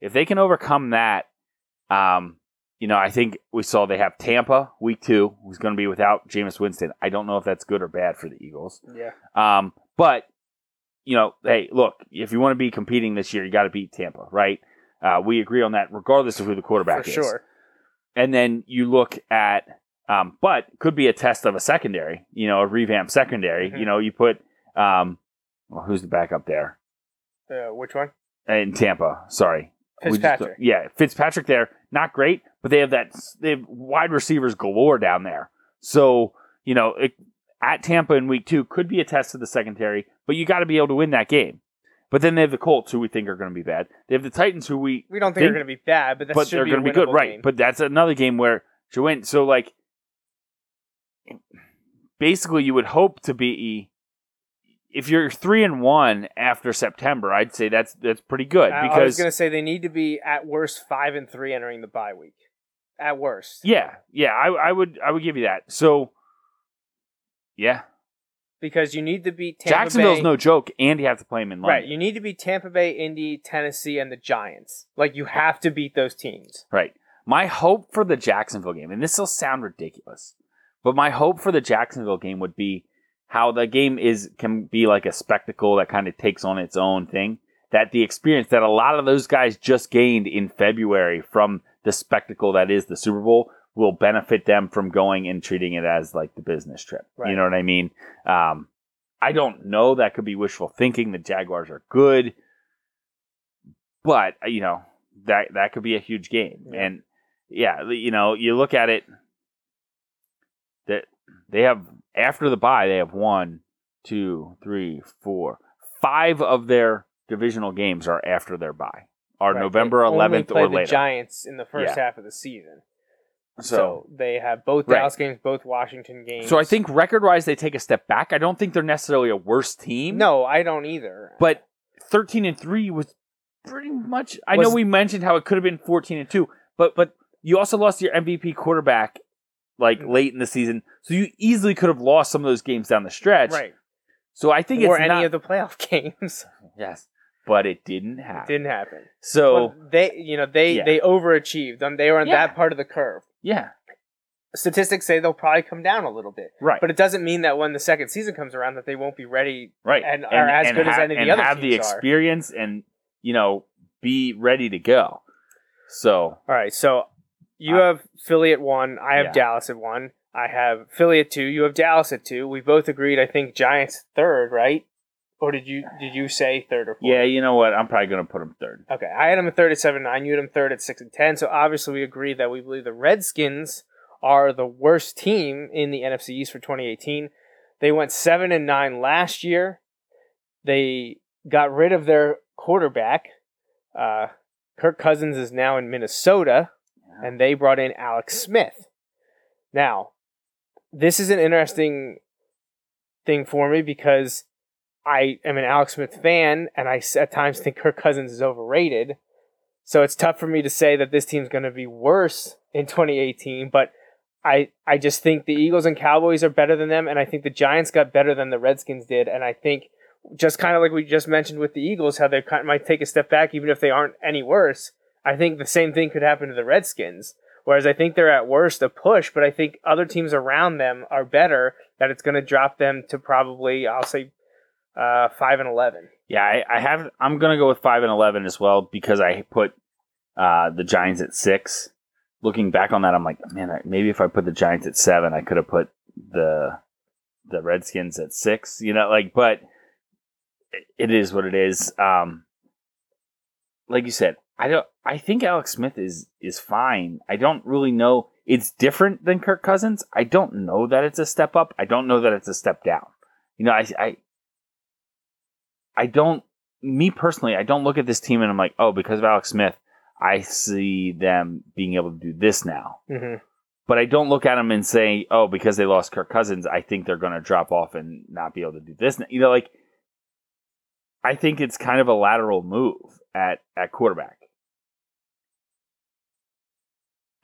If they can overcome that, um, you know, I think we saw they have Tampa week two, who's going to be without Jameis Winston. I don't know if that's good or bad for the Eagles. Yeah. Um, but you know, hey, look, if you want to be competing this year, you got to beat Tampa, right? Uh, we agree on that, regardless of who the quarterback For is. sure. And then you look at, um, but could be a test of a secondary, you know, a revamped secondary. Mhm. You know, you put, um, well, who's the backup there Uh, which one? in Tampa? Sorry, We just- Fitzpatrick. yeah, Fitzpatrick there, not great, but they have that they have wide receivers galore down there. So you know, it, at Tampa in week two could be a test of the secondary, but you got to be able to win that game. But then they have the Colts, who we think are going to be bad. They have the Titans, who we We don't think, Think- they're going to be bad, but that but they're going to be good, winnable right? But that's another game where you win. So like, basically, you would hope to be. If you're three and one after September, I'd say that's that's pretty good because I was going to say they need to be at worst five and three entering the bye week. At worst. yeah, yeah, I, I would I would give you that. So yeah, because you need to beat Tampa Jacksonville's Bay. no joke, and you have to play them in London. Right, you need to beat Tampa Bay, Indy, Tennessee, and the Giants. Like you have to beat those teams. Right. My hope for the Jacksonville game, and this will sound ridiculous, but my hope for the Jacksonville game would be how the game is can be like a spectacle that kind of takes on its own thing. That the experience that a lot of those guys just gained in February from the spectacle that is the Super Bowl will benefit them from going and treating it as like the business trip. Right. You know what I mean? Um, I don't know. That could be wishful thinking. The Jaguars are good, but you know that that could be a huge game. Yeah. And yeah, you know, you look at it that they have after the bye, they have one, two, three, four, five of their divisional games are after their bye, are Right, November 11th play or the later. Giants in the first Yeah. half of the season. So, So, they have both Right. Dallas games, both Washington games. so I think record wise, they take a step back. I don't think they're necessarily a worse team. no, I don't either. but 13 and 3 was pretty much I Was- know we mentioned how it could have been 14 and 2 but but you also lost your MVP quarterback like Mm. late in the season so you easily could have lost some of those games down the stretch right, so I think or any not, of the playoff games yes but it didn't happen didn't happen. so Well, they, you know, they Yeah. they overachieved. Um, they were on Yeah. that part of the curve. Yeah Statistics say they'll probably come down a little bit, right but it doesn't mean that when the second season comes around that they won't be ready. right and are as good as any of the and other have the teams are. experience and you know be ready to go so All right, so you I- have Philly at one. I have Yeah. Dallas at one. I have Philly at two. You have Dallas at two. We both agreed. I think Giants third, right? Or did you did you say third or fourth? yeah you know what I'm probably going to put them third Okay, I had them at third at seven nine. You had them third at six and ten. So obviously we agree that we believe the Redskins are the worst team in the NFC East for 2018. They went seven and nine last year. They got rid of their quarterback. Uh, Kirk Cousins is now in Minnesota, and they brought in Alex Smith. Now, this is an interesting thing for me because I am an Alex Smith fan, and I at times think Kirk Cousins is overrated. So it's tough for me to say that this team's going to be worse in 2018. But I I just think the Eagles and Cowboys are better than them, and I think the Giants got better than the Redskins did, and I think just kind of like we just mentioned with the Eagles, how they kind of might take a step back even if they aren't any worse. I think the same thing could happen to the Redskins. Whereas I think they're at worst a push, but I think other teams around them are better. That it's going to drop them to probably I'll say uh, five and eleven. Yeah, I, I have. I'm gonna go with five and eleven as well because I put uh, the Giants at six. Looking back on that, I'm like, man, maybe if I put the Giants at seven, I could have put the the Redskins at six. You know, like, but it is what it is. Um, like you said, I don't. I think Alex Smith is is fine. I don't really know. It's different than Kirk Cousins. I don't know that it's a step up. I don't know that it's a step down. You know, I I I don't, me personally, I don't look at this team and I'm like, oh, because of Alex Smith, I see them being able to do this now. Mm-hmm. But I don't look at them and say, oh, because they lost Kirk Cousins, I think they're going to drop off and not be able to do this. now. You know, like, I think it's kind of a lateral move at, at quarterback.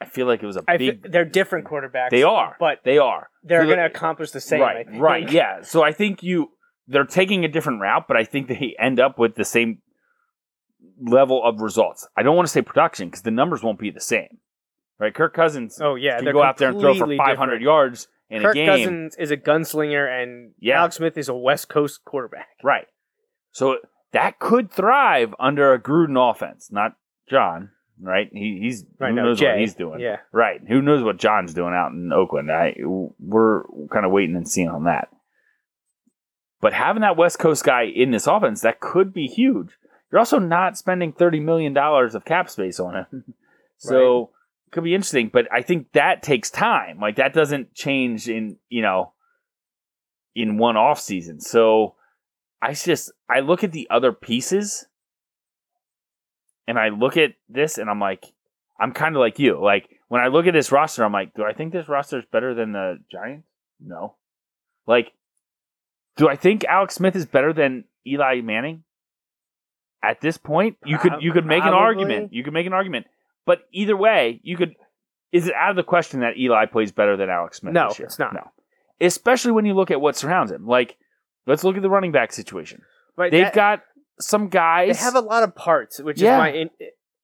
I feel like it was a I big. they're different quarterbacks. they are, but they are. they're going to accomplish the same. I right, think. right, yeah. So I think you they're taking a different route, but I think they end up with the same level of results. I don't want to say production because the numbers won't be the same. Right, Kirk Cousins Oh yeah, can go out there and throw for 500 different. yards in Kirk a game. Cousins is a gunslinger, and Yeah. Alex Smith is a West Coast quarterback. Right. So that could thrive under a Gruden offense, not John. Right? He, he's Right, who no, knows Jay. what he's doing. Yeah. Right. Who knows what John's doing out in Oakland? I we're kind of waiting and seeing on that. But having that West Coast guy in this offense, that could be huge. You're also not spending thirty million dollars of cap space on him, so it could be interesting. But I think that takes time. Like that doesn't change in you know in one off season. So I just I look at the other pieces and I look at this and I'm like I'm kind of like you. Like when I look at this roster, I'm like, do I think this roster is better than the Giants? No. Like, do I think Alex Smith is better than Eli Manning? At this point, you could you could make an argument. You could make an argument. But either way, you could. Is it out of the question that Eli plays better than Alex Smith? No, it's not. No, especially when you look at what surrounds him. Like let's look at the running back situation. Right, They've that- got some guys. they have a lot of parts, which Yeah. is my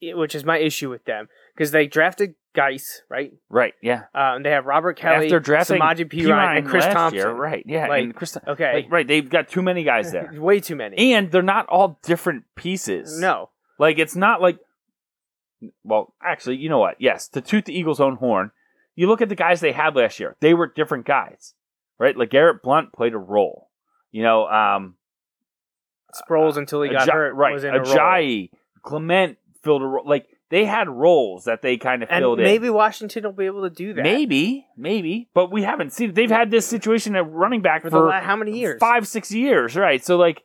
in, which is my issue with them because they drafted Guice, right? right, yeah. Um, they have Robert Kelley, After drafting Samaje P. Perine, and Chris Thompson. year, right? Yeah, Like, and Chris, okay. like, right. They've got too many guys there, Way too many. and they're not all different pieces. No, Like it's not like well, actually, you know what? Yes, to toot the Eagles' own horn, you look at the guys they had last year. They were different guys. Right? Like Garrett Blount played a role. You know, um Sproles until he got Aja- hurt right. was in. Ajayi, Clement filled a role. Like they had roles that they kind of and filled maybe in. Maybe Washington will be able to do that. Maybe, maybe, but we haven't seen it. They've had this situation at running back for, for, the la- how many years? five, six years, right? So like,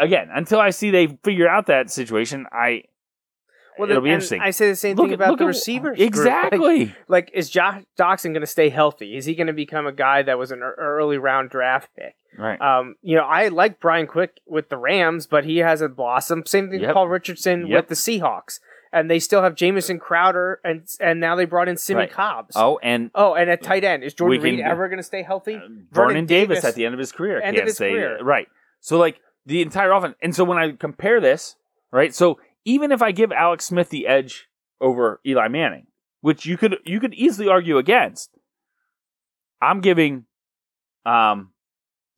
again, until I see they figure out that situation, I Well, it'll be interesting. I say the same Look thing about the receivers. Exactly. Like, like, is Josh Doctson going to stay healthy? Is he going to become a guy that was an early round draft pick? right. Um, you know, I like Brian Quick with the Rams, but he hasn't blossomed. Same thing with Paul Richardson Yep. with the Seahawks, and they still have Jamison Crowder, and and now they brought in Simmie Right. Cobbs. oh, and Oh, and at tight end, is Jordan can- Reed ever going to stay healthy? Vernon Davis, at the end of his career End can't of his say career. right. So like the entire offense, and so when I compare this, right? So even if I give Alex Smith the edge over Eli Manning, which you could you could easily argue against, I'm giving um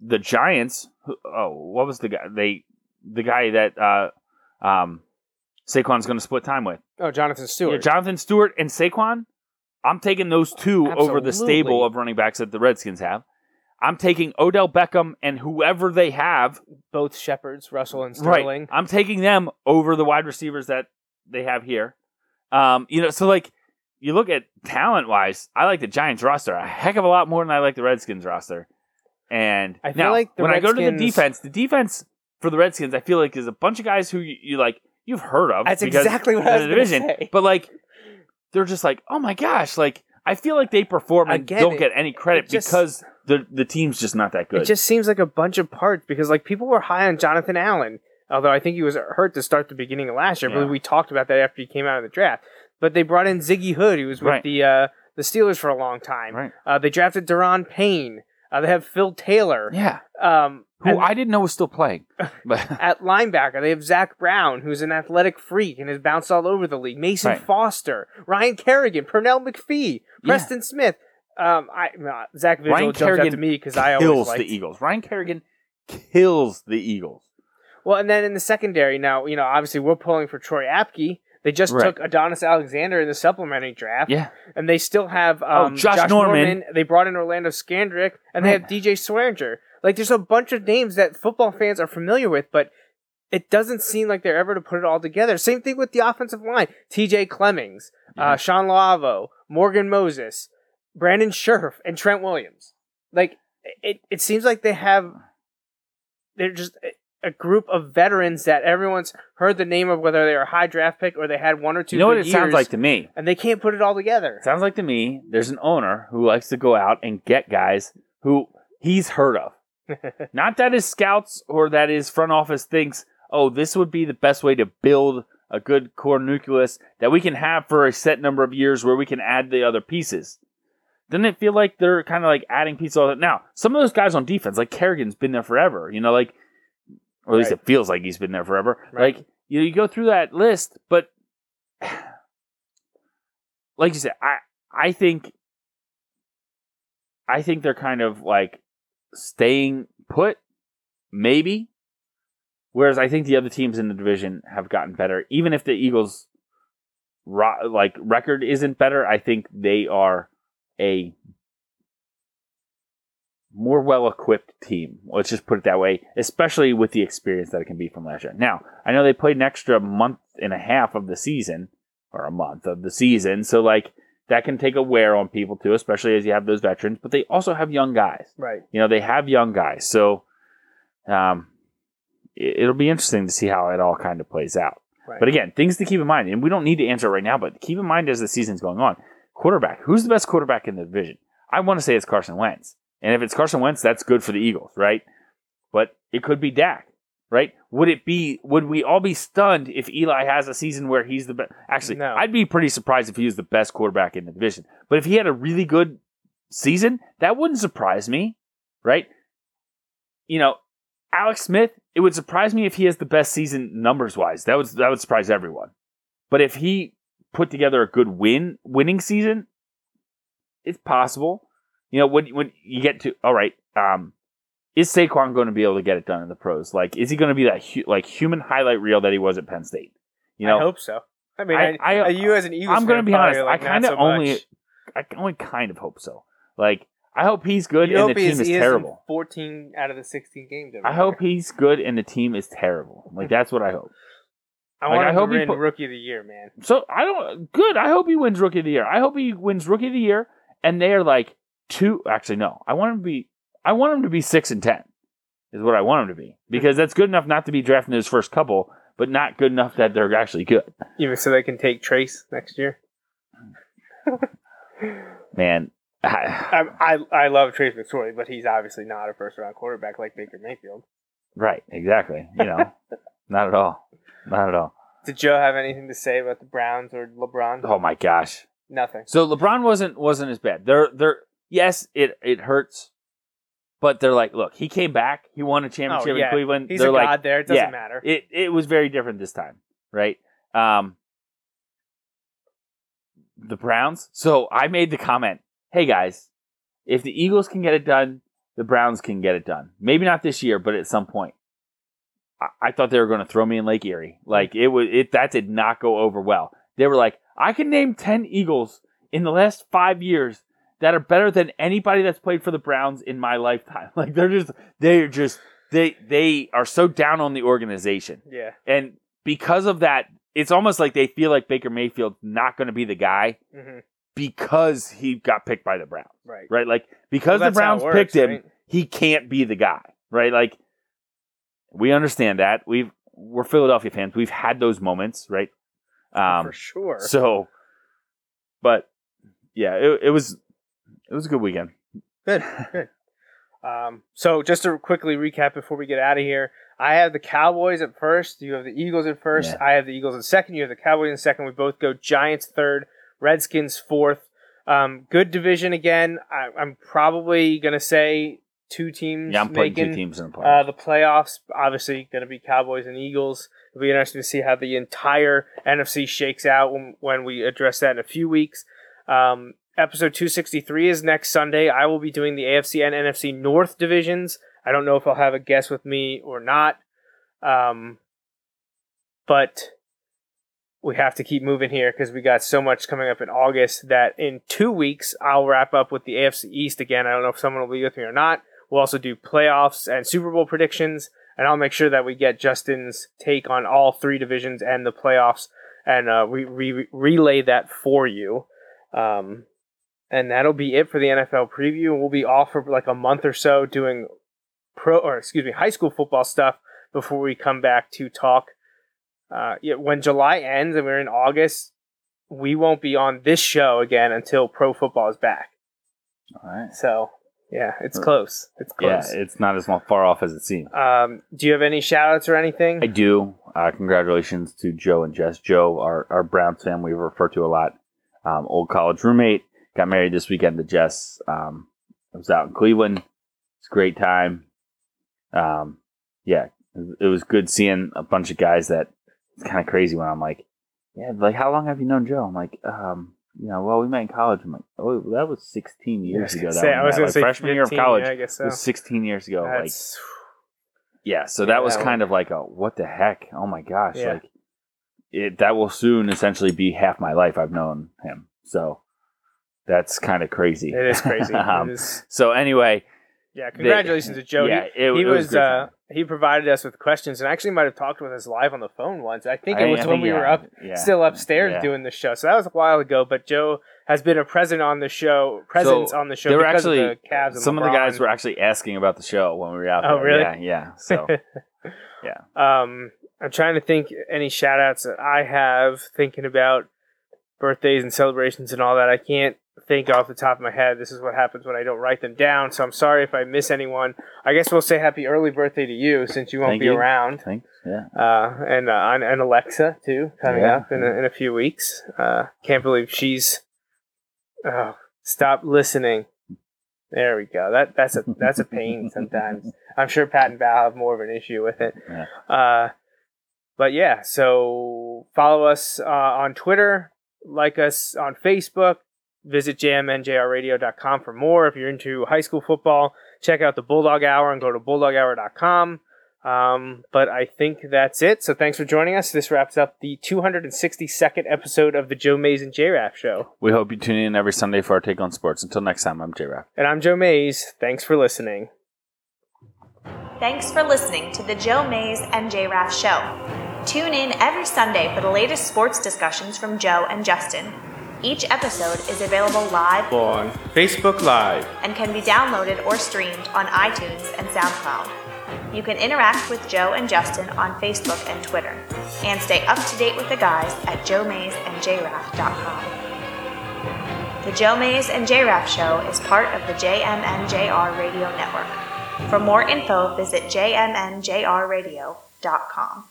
the Giants. who- Oh, what was the guy? They the guy that uh um Saquon's going to split time with. Oh, Jonathan Stewart. Yeah, Jonathan Stewart and Saquon. I'm taking those two over the stable of running backs that the Redskins have. I'm taking Odell Beckham and whoever they have. Both Shepards, Russell and Right. Sterling. I'm taking them over the wide receivers that they have here. Um, you know, so like you look at talent wise, I like the Giants roster a heck of a lot more than I like the Redskins roster. And I feel now, like the when I go to the defense, the defense for the Redskins, I feel like is a bunch of guys who you, you like you've heard of. That's exactly what I was the division. say. But like they're just like, oh my gosh, like I feel like they perform and Again, don't it- get any credit just- because the the team's just not that good. It just seems like a bunch of parts because like people were high on Jonathan Allen, although I think he was hurt to start the beginning of last year. Yeah. But we talked about that after he came out of the draft. But they brought in Ziggy Hood, who was with Right. the uh, the Steelers for a long time. Right. Uh, they drafted Da'Ron Payne. Uh, they have Phil Taylor. yeah, Um, who I didn't know was still playing, but at linebacker, they have Zach Brown, who's an athletic freak and has bounced all over the league. Mason Right. Foster, Ryan Kerrigan, Pernell McPhee, Preston Smith. Um, I uh, Zach Vigil Ryan out to me because I always kills liked the Eagles. Ryan Kerrigan kills the Eagles. Well, and then in the secondary, now you know, obviously we're pulling for Troy Apke. They just Right. took Adonis Alexander in the supplementary draft, Yeah, and they still have um, Oh, Josh Norman. They brought in Orlando Scandrick, and they have DJ Swearinger. Like, there's a bunch of names that football fans are familiar with, but it doesn't seem like they're ever to put it all together. Same thing with the offensive line: T.J. Clemmings, Yeah. uh, Shawn Lauvao, Morgan Moses, Brandon Scherff, and Trent Williams. Like, it, it seems like they have they're just a group of veterans that everyone's heard the name of, whether they were a high draft pick or they had one or two. you know what it sounds like to me. and they can't put it all together. Sounds like to me. There's an owner who likes to go out and get guys who he's heard of. Not that his scouts or that his front office thinks, oh, this would be the best way to build a good core nucleus that we can have for a set number of years where we can add the other pieces. Doesn't it feel like they're kind of like adding pieces all that? Now, some of those guys on defense, like Kerrigan's been there forever, you know, like, or at least Right. it feels like he's been there forever. Right. Like, you, you go through that list, but like you said, I, I think, I think they're kind of like staying put, maybe. Whereas I think the other teams in the division have gotten better. Even if the Eagles' ro- like record isn't better, I think they are a more well equipped team. Let's just put it that way, especially with the experience that it can be from last year. Now, I know they played an extra month and a half of the season, or a month of the season, so like that can take a wear on people too, especially as you have those veterans, but they also have young guys. Right. You know, they have young guys. So um, it, it'll be interesting to see how it all kind of plays out. Right. But again, things to keep in mind, and we don't need to answer right now, but keep in mind as the season's going on. Quarterback. Who's the best quarterback in the division? I want to say it's Carson Wentz. And if it's Carson Wentz, that's good for the Eagles, right? But it could be Dak, right? Would it be, would we all be stunned if Eli has a season where he's the best? Actually, No. I'd be pretty surprised if he was the best quarterback in the division. But if he had a really good season, that wouldn't surprise me, right? you know, Alex Smith, it would surprise me if he has the best season numbers wise. That would that would surprise everyone. But if he put together a good win winning season, it's possible. You know, when when you get to all right, um, is Saquon going to be able to get it done in the pros? Like, is he going to be that hu- like human highlight reel that he was at Penn State? You know, I hope so. I mean, I- I, I- you as an Eagles I'm going to be honest. like, I kind of so only, much. I only kind of hope so. Like, I hope he's good You and hope the he team is, is terrible. 14 out of the 16 games. I hope he's good and the team is terrible. Like that's what I hope. I like, want I hope to win Rookie of the Year, man. So I don't good. I hope he wins rookie of the year. I hope he wins rookie of the year and they are like two actually no. I want him to be I want him to be 6 and 10. Is what I want him to be. Because that's good enough not to be drafting his first couple, but not good enough that they're actually good. Even so they can take Trace next year. Man, I, I, I I love Trace McSorley, but he's obviously not a first round quarterback like Baker Mayfield. right, exactly. You know, not at all. Not at all. Did Joe have anything to say about the Browns or LeBron? Oh my gosh. Nothing. So LeBron wasn't wasn't as bad. They're they're yes, it it hurts, but they're like, look, he came back, he won a championship Oh, yeah. in Cleveland. He's they're a like, god there. It doesn't yeah, matter. It it was very different this time, right? Um, the Browns. So I made the comment, hey guys, if the Eagles can get it done, the Browns can get it done. Maybe not this year, but at some point. I, I thought they were going to throw me in Lake Erie. Like it was, it that did not go over well. They were like, I can name ten Eagles in the last five years that are better than anybody that's played for the Browns in my lifetime. Like they're just, they're just, they they are so down on the organization, yeah. and because of that, it's almost like they feel like Baker Mayfield's not going to be the guy hmm because he got picked by the Browns, Right. right? Like because Well, the that's how it Browns works, picked him, right? he can't be the guy, right? Like we understand that. We've we're Philadelphia fans. We've had those moments, right? Um, For sure. so, but yeah, it, it was it was a good weekend. Good, good. Um, so just to quickly recap before we get out of here, I have the Cowboys at first. You have the Eagles at first. Yeah. I have the Eagles at second. You have the Cowboys in second. We both go Giants third, Redskins fourth. Um, good division again. I, I'm probably gonna say two teams. Yeah, I'm putting making, two teams in the Uh, playoffs. the playoffs, obviously, going to be Cowboys and Eagles. It'll be interesting to see how the entire NFC shakes out when, when we address that in a few weeks. Um, episode 263 is next Sunday. I will be doing the AFC and NFC North divisions. I don't know if I'll have a guest with me or not. Um, but we have to keep moving here because we got so much coming up in August that in two weeks I'll wrap up with the AFC East again. I don't know if someone will be with me or not. We'll also do playoffs and Super Bowl predictions, and I'll make sure that we get Justin's take on all three divisions and the playoffs, and uh, we re- relay that for you. Um, and that'll be it for the NFL preview. We'll be off for like a month or so doing pro or excuse me high school football stuff before we come back to talk. Uh, when July ends and we're in August, we won't be on this show again until pro football is back. All right. So yeah, it's close. It's close. Yeah, it's not as far off as it seems. um, do you have any shout outs or anything? I do. Uh, congratulations to Joe and Jess. Joe, our, our Browns fan, we refer to a lot. Um, old college roommate, got married this weekend to Jess. Um, I was out in Cleveland. It's a great time. Um, yeah, it was good seeing a bunch of guys that it's kind of crazy when I'm like, yeah, like how long have you known Joe? I'm like, um, you know, well, we met in college. I'm like, oh, that was 16 years ago. That Say- I was gonna Like, say freshman year of college yeah, I guess so. was 16 years ago. Like, yeah, so Yeah, that was that kind of like a what the heck? Oh my gosh! Yeah. Like it that will soon essentially be half my life I've known him. So that's kind of crazy. it is crazy. Um, it is, So anyway, yeah, congratulations to Joe. yeah, he, it- he it was was, uh, he provided us with questions and actually might have talked with us live on the phone once. I think it was I when think we you were up Yeah. still upstairs Yeah. doing the show. So that was a while ago. But Joe has been a present on the show, presence on the show. they were because actually of the some of the guys were actually asking about the show when we were out Oh, there. really? Yeah, yeah. So yeah. Um, I'm trying to think any shout outs that I have thinking about birthdays and celebrations and all that. I can't think off the top of my head. This is what happens when I don't write them down. So I'm sorry if I miss anyone. I guess we'll say happy early birthday to you since you won't Thank be you. around. thanks. Yeah. Uh, and, uh, and and Alexa too coming Yeah. up in a, in a few weeks. Uh, can't believe she's. Oh, stop listening. There we go. That that's a that's a pain sometimes. I'm sure Pat and Val have more of an issue with it. Yeah. Uh, but yeah, so follow us uh, on Twitter, like us on Facebook, visit jmnjrradio.com for more. If you're into high school football, check out the Bulldog Hour and go to bulldoghour.com. Um, but I think that's it. So thanks for joining us. This wraps up the 262nd episode of the Joe Mays and J Raff Show. We hope you tune in every Sunday for our take on sports. Until next time, I'm J Raff. And I'm Joe Mays. Thanks for listening. Thanks for listening to the Joe Mays and J Raff Show. Tune in every Sunday for the latest sports discussions from Joe and Justin. Each episode is available live On Facebook Live. and can be downloaded or streamed on iTunes and SoundCloud. You can interact with Joe and Justin on Facebook and Twitter, and stay up to date with the guys at joemaysandjraff.com. The Joe Mays and JRaff Show is part of the JMNJR Radio Network. For more info, visit jmnjrradio.com.